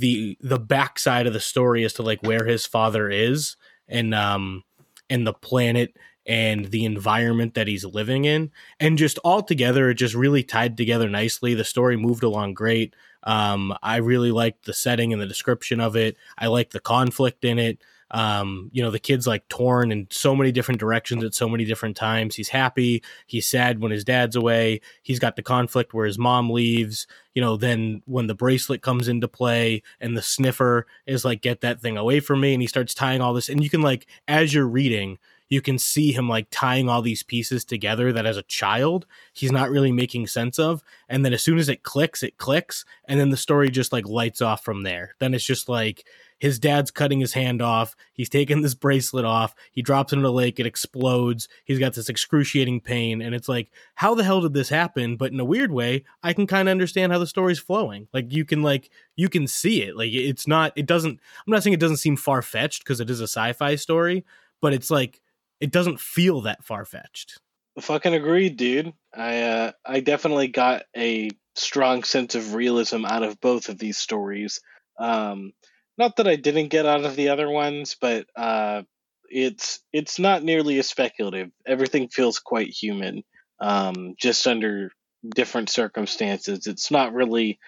the the backside of the story as to like where his father is and um and the planet and the environment that he's living in. And just all together it just really tied together nicely. The story moved along great. Um i really liked the setting and the description of it. I liked the conflict in it um, you know, the kid's like torn in so many different directions at so many different times. He's happy, he's sad when his dad's away. He's got the conflict where his mom leaves. You know, then when the bracelet comes into play and the sniffer is like, get that thing away from me, and he starts tying all this, and you can like, as you're reading, you can see him like tying all these pieces together that as a child he's not really making sense of and then as soon as it clicks it clicks and then the story just like lights off from there then it's just like his dad's cutting his hand off. He's taking this bracelet off. He drops into the lake. It explodes. He's got this excruciating pain. And it's like, how the hell did this happen? But in a weird way, I can kind of understand how the story's flowing. Like you can like, you can see it. Like it's not, it doesn't, I'm not saying it doesn't seem far fetched because it is a sci fi story, but it's like, it doesn't feel that far fetched. Fucking agreed, dude. I uh, I definitely got a strong sense of realism out of both of these stories. Um, not that I didn't get out of the other ones, but uh, it's it's not nearly as speculative. Everything feels quite human, um, just under different circumstances. It's not really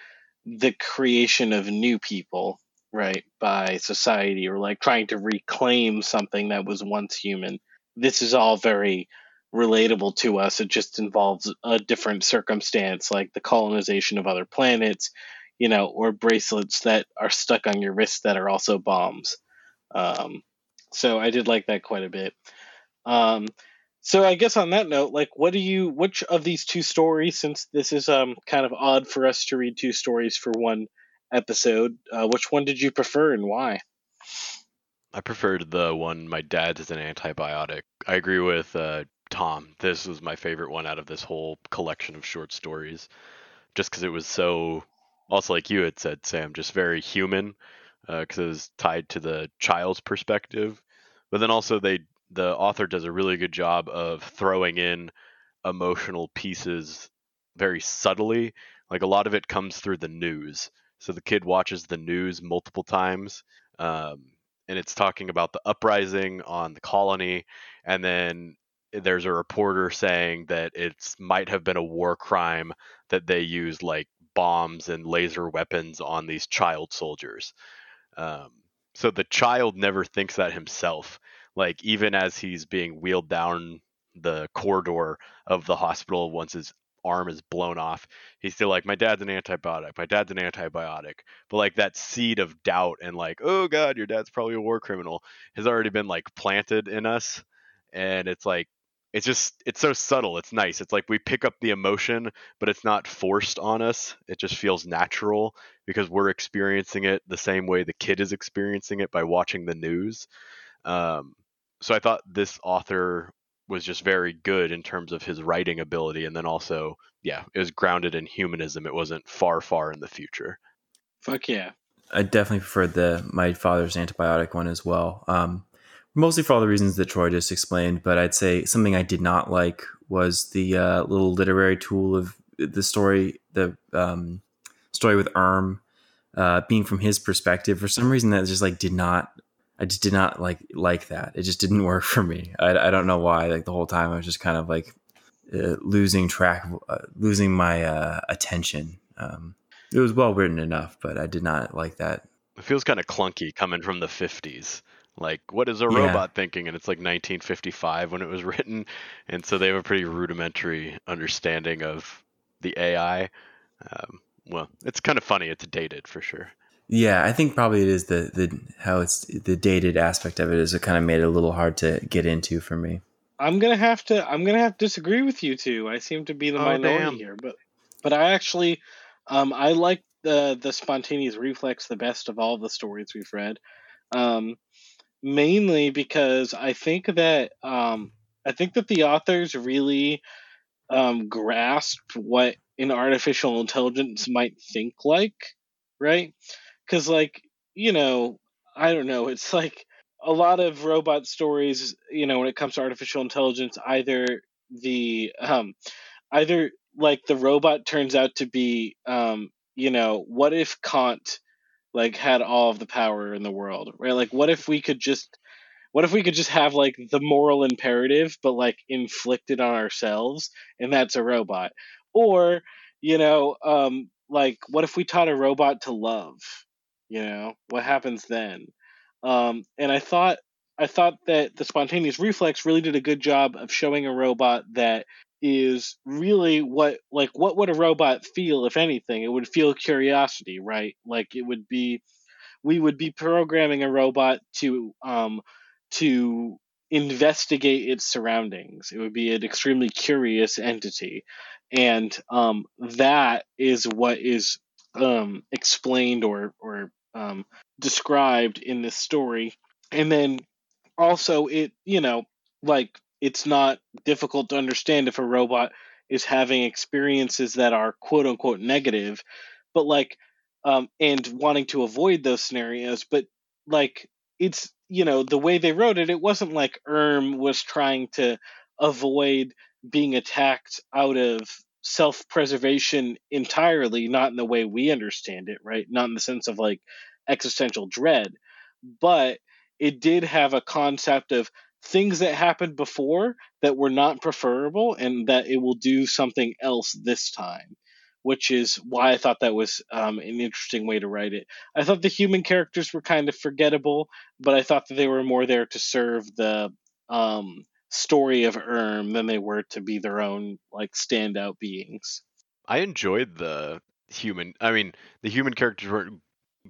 the creation of new people, right, by society or like trying to reclaim something that was once human. This is all very relatable to us. It just involves a different circumstance, like the colonization of other planets, you know, or bracelets that are stuck on your wrist that are also bombs. Um, so I did like that quite a bit. Um, so I guess on that note, like, what do you? Which of these two stories, since this is um kind of odd for us to read two stories for one episode, uh, which one did you prefer and why? I preferred the one my dad's is an antibiotic. I agree with uh, Tom. This was my favorite one out of this whole collection of short stories, just because it was so. Also, like you had said, Sam, just very human, because uh, it was tied to the child's perspective. But then also they the author does a really good job of throwing in emotional pieces very subtly. Like a lot of it comes through the news. So the kid watches the news multiple times. Um, and it's talking about the uprising on the colony. And then there's a reporter saying that it might have been a war crime that they used like bombs and laser weapons on these child soldiers. Um, so the child never thinks that himself like even as he's being wheeled down the corridor of the hospital once his arm is blown off. He's still like my dad's an antibiotic. My dad's an antibiotic. But like that seed of doubt and like oh god your dad's probably a war criminal has already been like planted in us. And it's like it's just it's so subtle. It's nice. It's like we pick up the emotion but it's not forced on us. It just feels natural because we're experiencing it the same way the kid is experiencing it by watching the news. Um, so I thought this author was just very good in terms of his writing ability, and then also, yeah, it was grounded in humanism. It wasn't far, far in the future. Fuck yeah! I definitely preferred the my father's antibiotic one as well. Um, mostly for all the reasons that Troy just explained, but I'd say something I did not like was the uh, little literary tool of the story, the um, story with Erm, uh, being from his perspective. For some reason, that just like did not I just did not like like that. It just didn't (laughs) work for me. I, I don't know why. Like the whole time, I was just kind of like uh, losing track, uh, losing my uh, attention. Um, it was well written enough, but I did not like that. It feels kind of clunky coming from the '50s. Like, what is a yeah. robot thinking? And it's like 1955 when it was (laughs) written, and so they have a pretty rudimentary understanding of the AI. Um, well, it's kind of funny. It's dated for sure. Yeah, I think probably it is the the how it's the dated aspect of it is it kind of made it a little hard to get into for me. I'm gonna have to I'm gonna have to disagree with you two. I seem to be the oh, minority damn. here, but but I actually um I like the the spontaneous reflex the best of all the stories we've read. Um mainly because I think that um I think that the authors really um grasped what an artificial intelligence might think like, right? Because like you know i don't know it's like a lot of robot stories you know when it comes to artificial intelligence either the um either like the robot turns out to be um you know what if kant like had all of the power in the world right? Like what if we could just what if we could just have like the moral imperative but like inflicted on ourselves and that's a robot? Or you know um like what if we taught a robot to love you know what happens then? Um, and i thought i thought that the spontaneous reflex really did a good job of showing a robot that is really what like what would a robot feel if anything? It would feel curiosity right? Like it would be we would be programming a robot to um to investigate its surroundings. It would be an extremely curious entity. And um that is what is um explained or or um, described in this story. And then also, it, you know, like it's not difficult to understand if a robot is having experiences that are quote unquote negative, but like, um, and wanting to avoid those scenarios. But like, it's, you know, the way they wrote it, it wasn't like Erm was trying to avoid being attacked out of self preservation entirely, not in the way we understand it, right? Not in the sense of like existential dread, but it did have a concept of things that happened before that were not preferable and that it will do something else this time which is why I thought that was um, an interesting way to write it. I thought the human characters were kind of forgettable, but I thought that they were more there to serve the um, story of Erm than they were to be their own like standout beings. I enjoyed the human. I mean, the human characters weren't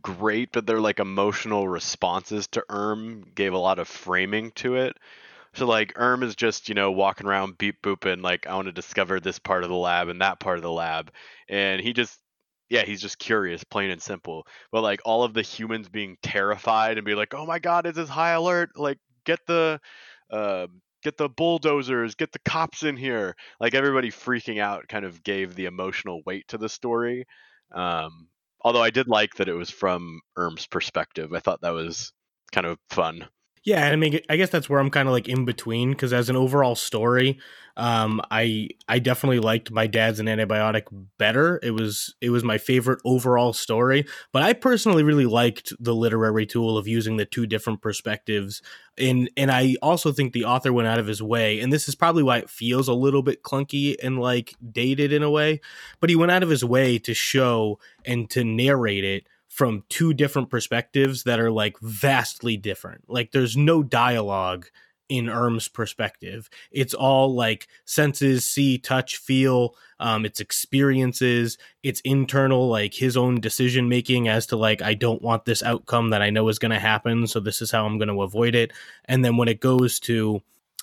great, but their like emotional responses to Erm gave a lot of framing to it. So like Erm is just, you know, walking around beep booping like I want to discover this part of the lab and that part of the lab. And he just yeah, he's just curious, plain and simple. But like all of the humans being terrified and be like, "Oh my god, is this high alert? Like get the uh, get the bulldozers, get the cops in here." Like everybody freaking out kind of gave the emotional weight to the story. Um, although I did like that it was from Urm's perspective. I thought that was kind of fun. Yeah, I mean, I guess that's where I'm kind of like in between because as an overall story, um, I I definitely liked my dad's an antibiotic better. It was it was my favorite overall story, but I personally really liked the literary tool of using the two different perspectives. And and I also think the author went out of his way, and this is probably why it feels a little bit clunky and like dated in a way. But he went out of his way to show and to narrate it from two different perspectives that are like vastly different. Like there's no dialogue in Urm's perspective. It's all like senses, see, touch, feel, um, it's experiences, it's internal, like his own decision making as to like, I don't want this outcome that I know is going to happen. So this is how I'm going to avoid it. And then when it goes to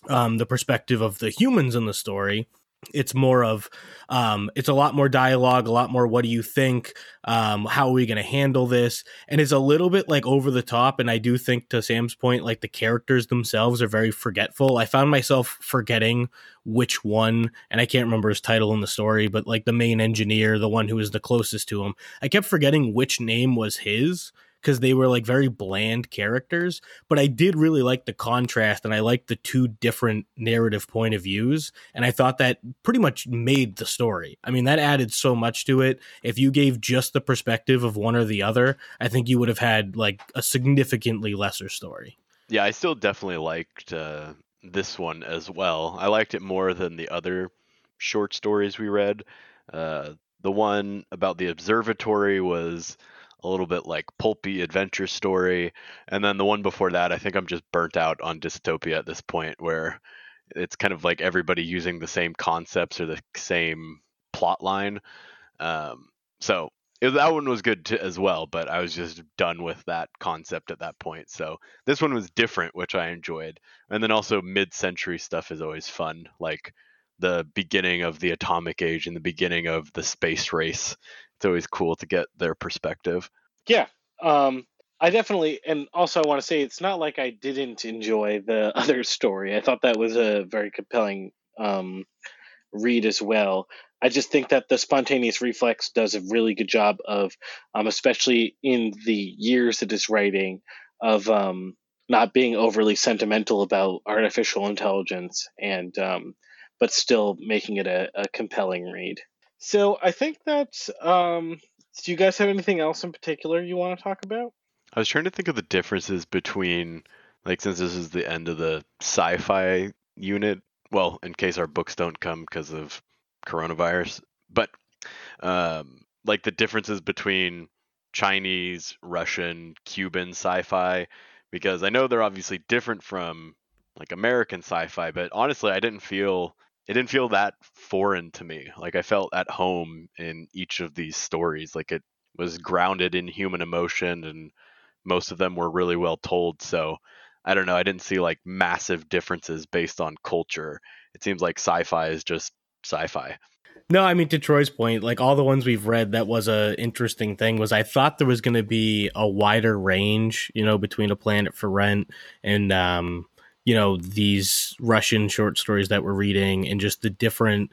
um, the perspective of the humans in the story, it's more of um, it's a lot more dialogue a lot more what do you think? Um, how are we going to handle this? And it's a little bit like over the top and i do think to sam's point like the characters themselves are very forgetful. I found myself forgetting which one and i can't remember his title in the story but like the main engineer the one who was the closest to him i kept forgetting which name was his because they were like very bland characters. But I did really like the contrast and I liked the two different narrative point of views. And I thought that pretty much made the story. I mean, that added so much to it. If you gave just the perspective of one or the other, I think you would have had like a significantly lesser story. Yeah, I still definitely liked uh, this one as well. I liked it more than the other short stories we read. Uh, the one about the observatory was a little bit like pulpy adventure story. And then the one before that, I think I'm just burnt out on dystopia at this point, where it's kind of like everybody using the same concepts or the same plot line. Um, so that one was good as well, but I was just done with that concept at that point. So this one was different, which I enjoyed. And then also mid-century stuff is always fun, like the beginning of the atomic age and the beginning of the space race it's always cool to get their perspective. Yeah. Um, I definitely, and also I want to say it's not like I didn't enjoy the (laughs) other story. I thought that was a very compelling um, read as well. I just think that the spontaneous reflex does a really good job of, um, especially in the years it is writing, of um, not being overly sentimental about artificial intelligence and, um, but still making it a, a compelling read. So I think that. Um, do you guys have anything else in particular you want to talk about? I was trying to think of the differences between, like, since this is the end of the sci-fi unit. Well, in case our books don't come because of coronavirus, but um, like the differences between Chinese, Russian, Cuban sci-fi, because I know they're obviously different from like American sci-fi, but honestly, I didn't feel it didn't feel that foreign to me. Like I felt at home in each of these stories. Like it was grounded in human emotion and most of them were really well told. So I don't know, I didn't see like massive differences based on culture. It seems like sci-fi is just sci-fi. No, I mean to Troy's point, like all the ones we've read, that was a interesting thing. Was I thought there was going to be a wider range, you know, between a Planet for Rent and um, you know these Russian short stories that we're reading and just the different.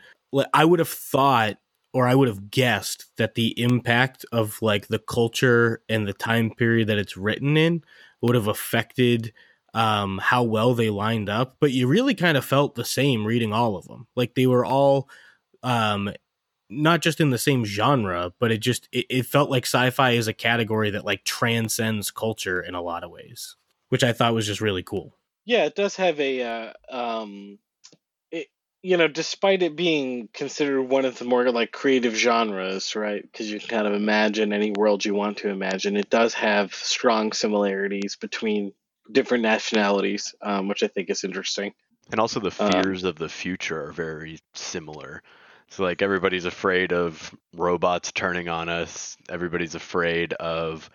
I would have thought or I would have guessed that the impact of like the culture and the time period that it's written in would have affected um, how well they lined up. But you really kind of felt the same reading all of them. Like they were all um, not just in the same genre, but it just it, it felt like sci-fi is a category that like transcends culture in a lot of ways, which I thought was just really cool. Yeah, it does have a uh, um, it you know, despite it being considered one of the more like creative genres, right? Because you can kind of imagine any world you want to imagine. It does have strong similarities between different nationalities, um, which I think is interesting. And also the um, fears um, of the future are very similar. So like everybody's afraid of robots turning on us. Everybody's afraid of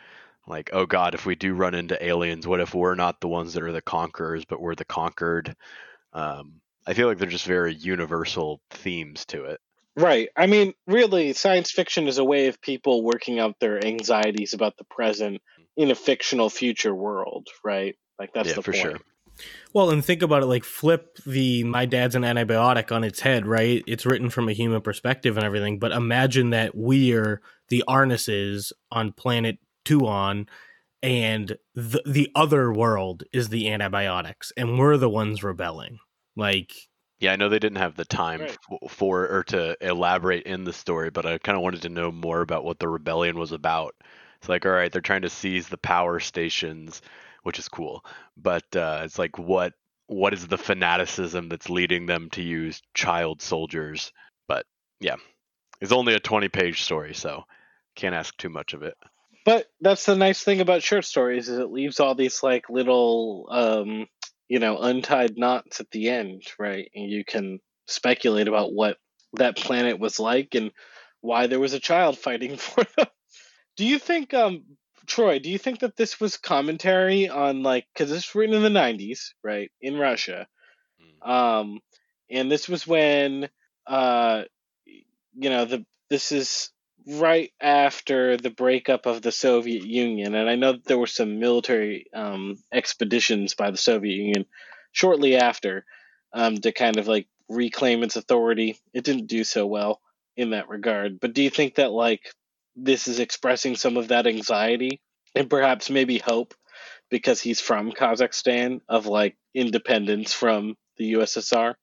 like oh god if we do run into aliens what if we're not the ones that are the conquerors but we're the conquered um, i feel like they're just very universal themes to it Right. I mean, really, science fiction is a way of people working out their anxieties about the present in a fictional future world, right? Like that's Yeah, the for point. sure. Well, and think about it like flip the my dad's an antibiotic on its head, right? It's written from a human perspective and everything, but imagine that we're the Arneses on planet Tuon and the the other world is the antibiotics and we're the ones rebelling. Like Yeah, I know they didn't have the time Right. f- for or to elaborate in the story, but I kind of wanted to know more about what the rebellion was about. It's like, all right, they're trying to seize the power stations, which is cool, but uh, it's like, what what is the fanaticism that's leading them to use child soldiers? But yeah, it's only a twenty-page story, so can't ask too much of it. But that's the nice thing about short stories is it leaves all these like little um you know untied knots at the end, right? And you can speculate about what that planet was like and why there was a child fighting (laughs) for them. Do you think um Troy, do you think that this was commentary on like cuz it's written in the 90s, right? In Russia. Um and this was when uh you know the this is right after the breakup of the Soviet Union, and I know that there were some military um, expeditions by the Soviet Union shortly after um, to kind of like reclaim its authority. It didn't do so well in that regard. But do you think that like this is expressing some of that anxiety and perhaps maybe hope because he's from Kazakhstan of like independence from the USSR?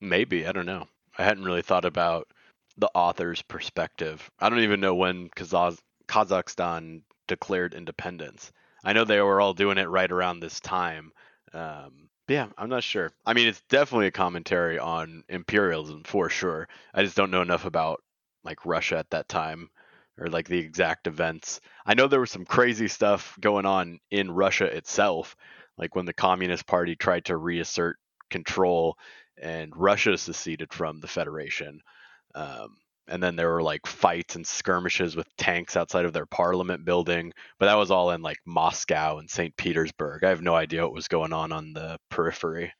Maybe I don't know. I hadn't really thought about the author's perspective. I don't even know when Kazaz- Kazakhstan declared independence. I know they were all doing it right around this time. Um, yeah, I'm not sure. I mean, it's definitely a commentary on imperialism for sure. I just don't know enough about like Russia at that time or like the exact events. I know there was some crazy stuff going on in Russia itself, like when the Communist Party tried to reassert control and Russia seceded from the Federation. Um, and then there were like fights and skirmishes with tanks outside of their parliament building, but that was all in like Moscow and St. Petersburg. I have no idea what was going on on the periphery.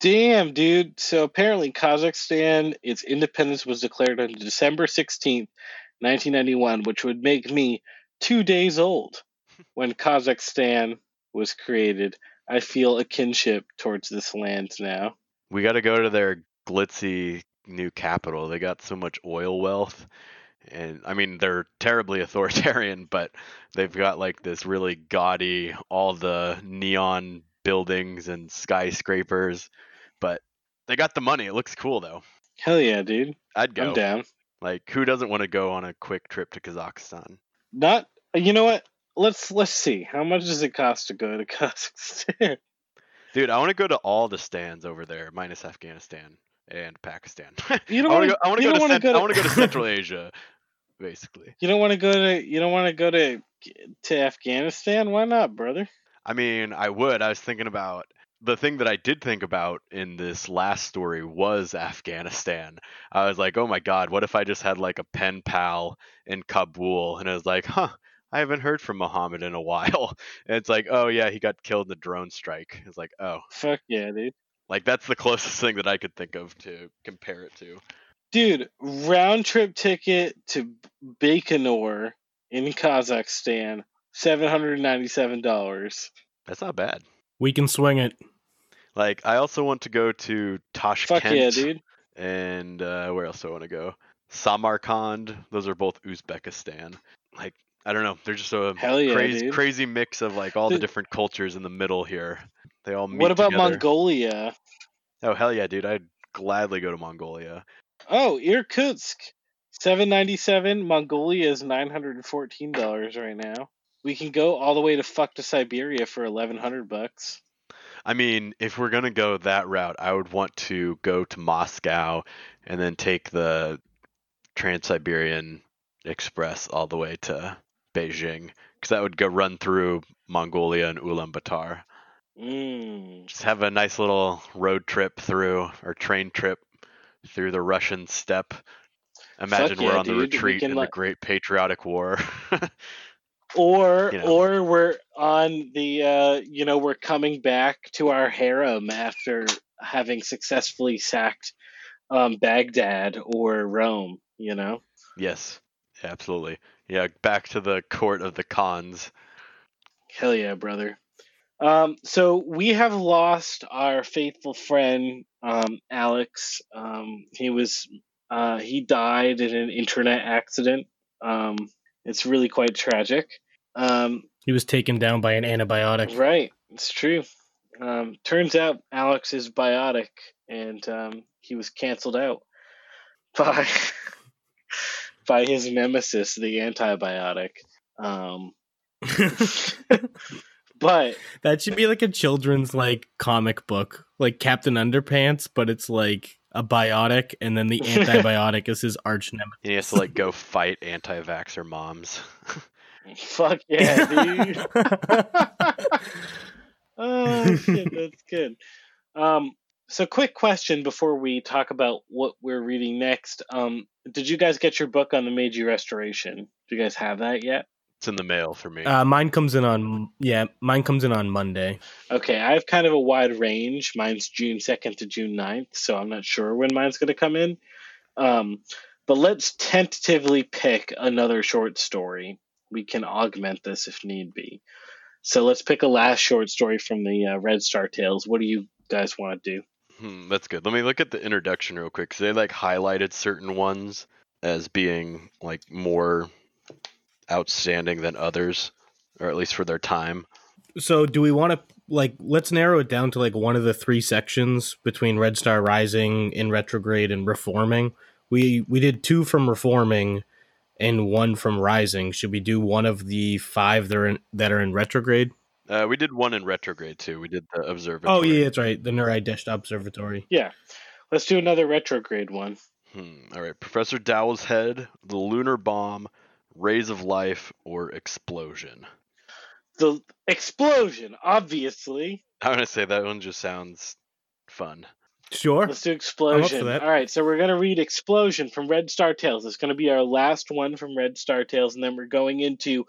Damn, dude. So apparently, Kazakhstan, its independence was declared on December 16th, 1991, which would make me two days old (laughs) when Kazakhstan was created. I feel a kinship towards this land now. We got to go to their glitzy new capital. They got so much oil wealth. And I mean, they're terribly (laughs) authoritarian, but they've got like this really gaudy, all the neon buildings and skyscrapers. But they got the money. It looks cool though. Hell yeah, dude. I'd go. I'm down. Like, who doesn't want to go on a quick trip to Kazakhstan? Not, you know what? Let's let's see. How much does it cost to go to (laughs) Kazakhstan? Dude, I want to go to all the stands over there, minus Afghanistan and Pakistan. (laughs) You I don't want go. I want to go, don't wanna Cent- go to- I want to go to Central (laughs) Asia, basically. You don't want to go to you don't want to go to to Afghanistan? Why not, brother? I mean, I would. I was thinking about the thing that I did think about in this last story was Afghanistan. I was like, oh my god, what if I just had like a pen pal in Kabul? And I was like, huh, I haven't heard from Muhammad in a (laughs) while. And it's like, oh yeah, he got killed in the drone strike. It's like, oh, Fuck yeah, dude. Like that's the closest thing that I could think of to compare it to. Dude, round trip ticket to Baikonur in Kazakhstan, seven hundred ninety seven dollars. That's not bad. we can swing it. Like, I also want to go to Tashkent. Fuck yeah, dude. and uh, where else do I want to go? Samarkand. Those are both Uzbekistan. Like I don't know, they're just a yeah, crazy dude. crazy mix of like all the different cultures in the middle here. They all What about together. Mongolia? Oh hell yeah, dude! I'd gladly go to Mongolia. Oh, Irkutsk, seven ninety seven. Mongolia is nine hundred and fourteen dollars right now. We can go all the way to fuck to Siberia for eleven hundred bucks. I mean, if we're gonna go that route, I would want to go to Moscow and then take the Trans-Siberian Express all the way to Beijing, because that would go run through Mongolia and Ulaanbaatar. Mm. just have a nice little road trip through or train trip through the Russian steppe. Imagine we're on the dude. We retreat in the Great Patriotic War. (laughs) or You know. or we're on the uh you know we're coming back to our harem after having successfully sacked um Baghdad or Rome, you know. Yes, absolutely. Yeah, back to the court of the khans. Hell yeah, brother. Um, so we have lost our faithful friend um, Alex. Um, he was uh, he died in an internet accident. Um, it's really quite tragic. Um, He was taken down by an antibiotic. right, it's true. Um, turns out Alex is biotic, and um, he was canceled out (laughs) by by his nemesis, the antibiotic. (laughs) (laughs) But that should be like a children's like comic book, like Captain Underpants, but it's like a biotic, and then the (laughs) antibiotic is his arch nemesis. And he has to like go fight anti-vaxxer moms. Fuck yeah, dude. (laughs) (laughs) oh shit, that's good. Um, so quick question before we talk about what we're reading next. Um, did you guys get your book on the Meiji Restoration? Do you guys have that yet? It's in the mail for me. uh, mine comes in on yeah, mine comes in on Monday. Okay, I have kind of a wide range. Mine's June 2nd to June 9th, so I'm not sure when mine's going to come in. Um, but let's tentatively pick another short story. We can augment this if need be. So let's pick a last short story from the uh, Red Star Tales. What do you guys want to do? Hmm, that's good. Let me look at the introduction real quick. 'cause they like highlighted certain ones as being like more outstanding than others, or at least for their time. So, do we want to like let's narrow it down to like one of the three sections between Red Star Rising, in retrograde, and reforming? We we did two from reforming and one from rising. Should we do one of the five that are in, that are in retrograde? Uh, we did one in retrograde too. We did the observatory. Oh yeah, that's right. The Nur-i-Desht Observatory. Yeah, let's do another retrograde one. Hmm. All right, Professor Dowell's head, the lunar bomb, rays of life, or explosion. The explosion, obviously. I'm gonna say that one just sounds fun. Sure. Let's do explosion. that. All right, so we're gonna read explosion from Red Star Tales. It's gonna be our last one from Red Star Tales, and then we're going into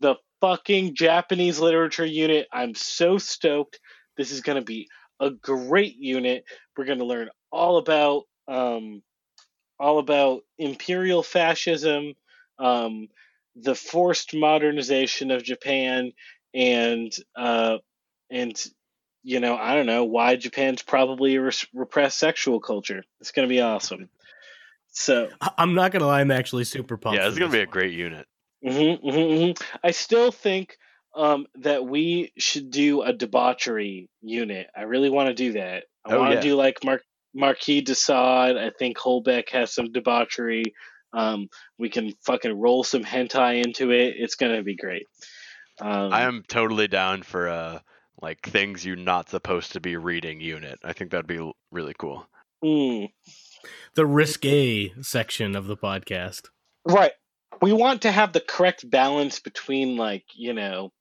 the fucking Japanese literature unit. I'm so stoked. This is gonna be a great unit. We're gonna learn all about um, all about imperial fascism, um, the forced modernization of Japan, and uh, and you know, I don't know why Japan's probably a res- repressed sexual culture. It's going to be awesome. So, I- I'm not gonna lie. I'm actually super pumped. yeah, it's gonna this be a great unit. mhm, mhm, mhm. I still think um, that we should do a debauchery unit. I really want to do that. I Oh, want to yeah. do like Mar- Marquis de Sade. I think Houellebecq has some debauchery. Um, we can fucking roll some hentai into it. It's going to be great. Um, I am totally down for uh like things you're not supposed to be reading unit. I think that'd be really cool. mm. the risque section of the podcast. Right. We want to have the correct balance between like, you know,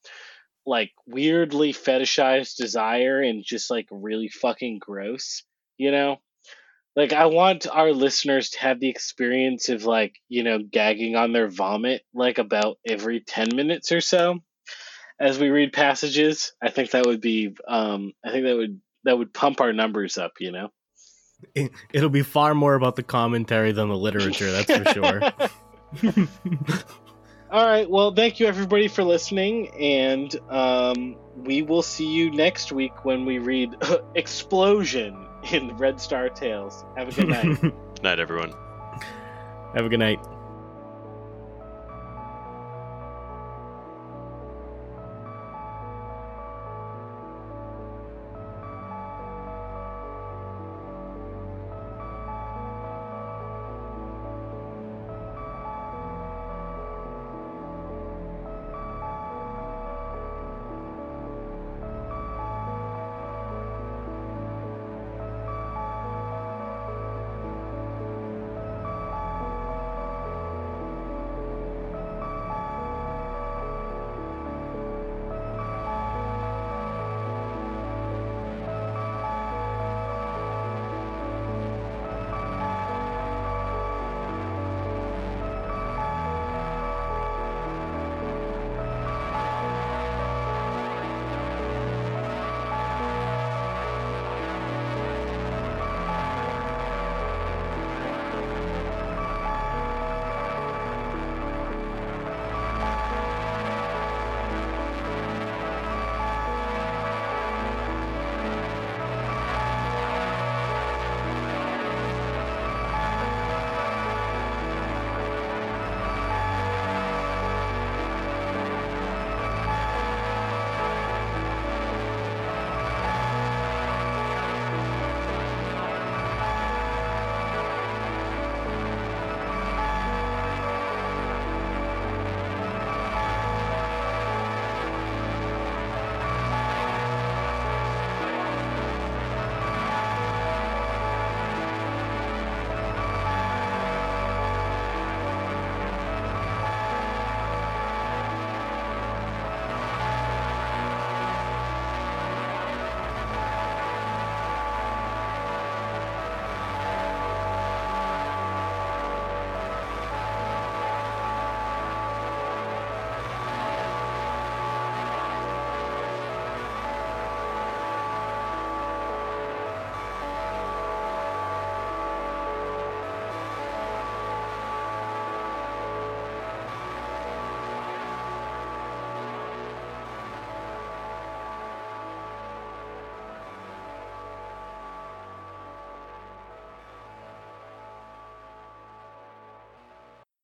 like weirdly fetishized desire and just like really fucking gross, you know? Like I want our listeners to have the experience of like, you know, gagging on their vomit like about every 10 minutes or so as we read passages. I think that would be um I think that would that would pump our numbers up, you know. It, it'll be far more about the commentary than the literature. That's for sure. (laughs) (laughs) All right. Well, thank you everybody for listening, and um, we will see you next week when we read (laughs) Explosion in Red Star Tales. Have a good night. (laughs) Good night, everyone. Have a good night.